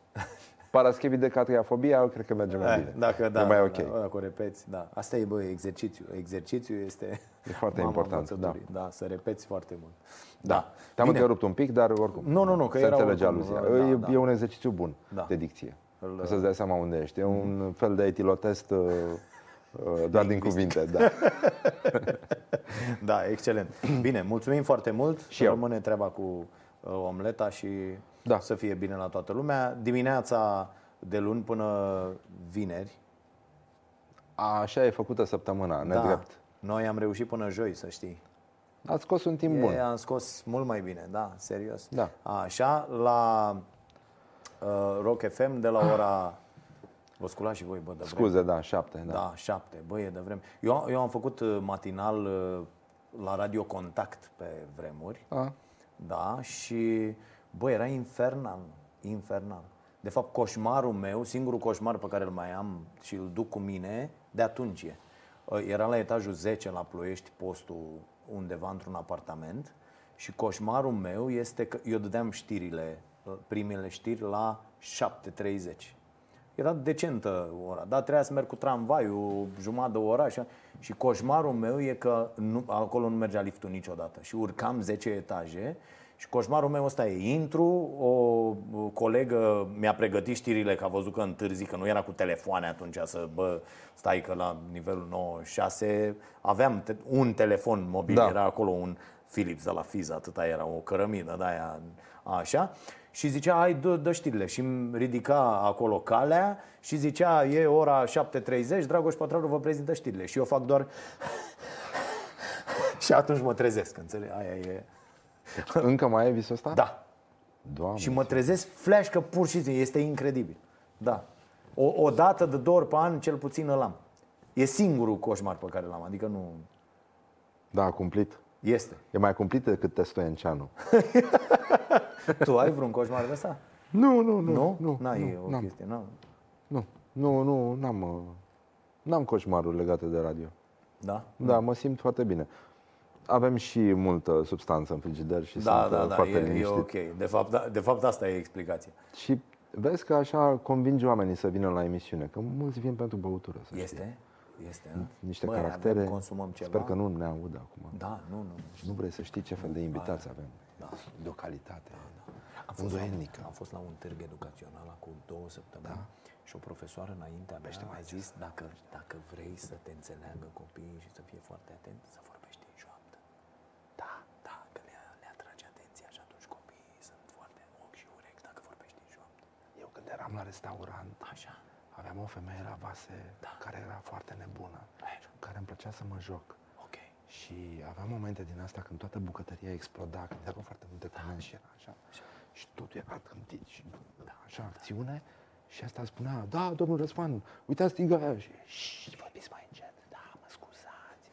Paraschevi de catriafobia, eu cred că merge mai Eh, bine. Dacă, da, e mai da, ok. Da, dacă o repeți, da. Asta e, bă, exercițiu. Exercițiu este E foarte mama important, învățăturii. Da. să repeți foarte mult. Da. Te-am Bine. întrerupt un pic, dar oricum. Nu, nu, nu, că se era înțelege oricum, aluzia. da, e, da. e un exercițiu bun Da. de dicție. Îl- O să-ți dai seama unde ești. E un fel de etilotest uh, uh, doar din cuvinte. Da. Da, excelent. Bine, mulțumim foarte mult. Și eu. Rămâne treaba cu uh, omleta și Da. să fie bine la toată lumea. Dimineața de luni până vineri. Așa e făcută săptămâna, nedrept. Noi am reușit până joi, să știi. Ați scos un timp E, bun. am scos mult mai bine, da, serios. Da. Așa, la uh, Rock FM de la ora... Vă sculați și voi, bă, de vreme. Scuze, da, șapte. Da. Da, șapte, bă, e de vreme. Eu, eu am făcut uh, matinal uh, la Radio Contact pe vremuri. A, Da, și bă, era infernal, infernal. De fapt, coșmarul meu, singurul coșmar pe care îl mai am și îl duc cu mine, de atunci e. Uh, Era la etajul 10 la Ploiești, postul undeva într-un apartament și coșmarul meu este că eu dădeam știrile, uh, primele știri la 7.30. Era decentă ora, dar trebuia să merg cu tramvaiul jumătate de oră așa. Și coșmarul meu e că nu, acolo nu mergea liftul niciodată. Și urcam 10 etaje și coșmarul meu ăsta e, intru, o colegă mi-a pregătit știrile că a văzut că întârzi, că nu era cu telefoane atunci să, bă, stai că la nivelul 96 aveam te- un telefon mobil, Da. era acolo un Philips de la Fiz, atâta era, o cărămidă de aia, așa. Și zicea, hai, dă, dă știrile. Și îmi ridica acolo calea și zicea, e ora 7.30, Dragoș Pătraru vă prezintă știrile. Și eu fac doar... și atunci mă trezesc, înțeleg? Aia e... Încă mai e visul ăsta? Da. Doamne. Și mă trezesc flash că pur și simplu este incredibil. Da. O, o dată de două ori pe an, cel puțin îl am. E singurul coșmar pe care l-am, adică nu... Da, cumplit. Este. E mai cumplit decât Testoienceanu. Tu ai vreun coșmar de ăsta? Nu, nu, nu. Nu? Nu, N-ai o n-am. chestie, nu? Nu, nu, nu, n-am, uh, n-am coșmaruri legate de radio. Da? Da, mă simt foarte bine. Avem și multă substanță în frigider și Da, sunt da, uh, da, foarte e, e liniștit. ok. De fapt, da, de fapt, asta e explicația. Și vezi că așa convinge oamenii să vină la emisiune, că mulți vin pentru băutură, să știi. Este? Este, da? Niște Băi, caractere. avem, consumăm ceva. Sper că nu ne aud acum. Da, nu, nu. Nu vrei să știi ce fel de invitați avem. Da. De o calitate. Am fost, la, Îndoielnică. am fost la un târg educațional acum două săptămâni da. și o profesoară înainte abia mi-a zis dacă, dacă vrei să te înțeleagă copiii și să fie foarte atent, să vorbești în șoaptă. Da, da, că le, le atrage atenția și atunci copiii sunt foarte ochi și urechi dacă vorbești în șoaptă. Eu când eram la restaurant, Așa. aveam o femeie la vase Da. care era foarte nebună, Așa. care îmi plăcea să mă joc. Ok. Și aveam momente din asta când toată bucătăria exploda, când erau foarte multe comenzi și era așa. Și totul era tâmpit și da, așa, acțiune. Și asta spunea, da, domnul Răzvan, uitați stingă aia. Și, și vorbiți mai încet, da, mă scuzați.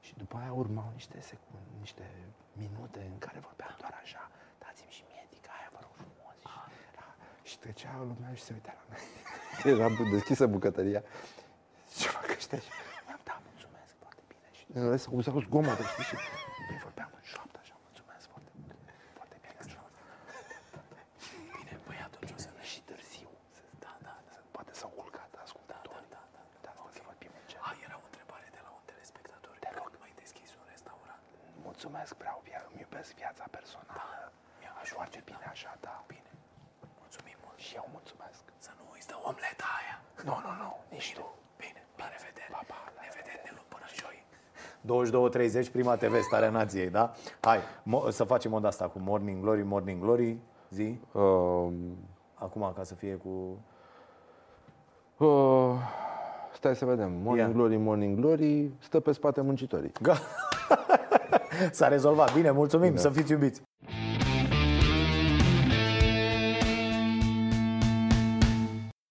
Și după aia urmau niște secunde, niște minute în care vorbeam doar așa, dați-mi și mie tica aia, vă rog frumos. Și, da, și trecea lumea și se uita la mine. Era deschisă bucătăria. Ce fac ăștia? Și, da, mulțumesc, foarte bine. Și în rest auzeau zgomote, știi? Și noi vorbeam în șoaptă așa, mulțumesc foarte bine. Foarte bine. Bine, păi atunci o să ne... Și târziu. Da, da, da. Poate s-au culcat ascultătorii. Da, da, da. Dar o să vorbim încet. A, era o întrebare de la un telespectator. Te rog, mai deschis un restaurant. Mulțumesc, vreau, via- îmi iubesc viața personală. Mi-a Aș foarte bine așa, da. Bine. Mulțumim mult. Și eu mulțumesc. Să nu uiți de omleta aia. Nu, nu, nu, nici tu. Bine, la revedere. Pa, pa, la ne vedem, ne luăm până joi. 22.30, prima TV, Starea Nației, da? Hai, mo- să facem moda asta cu Morning Glory, Morning Glory, zi, Uh, acum ca să fie cu... uh, stai să vedem. Morning Ia. Glory, Morning Glory, stă pe spate muncitorii. S-a rezolvat, bine, mulțumim, să fiți iubiți.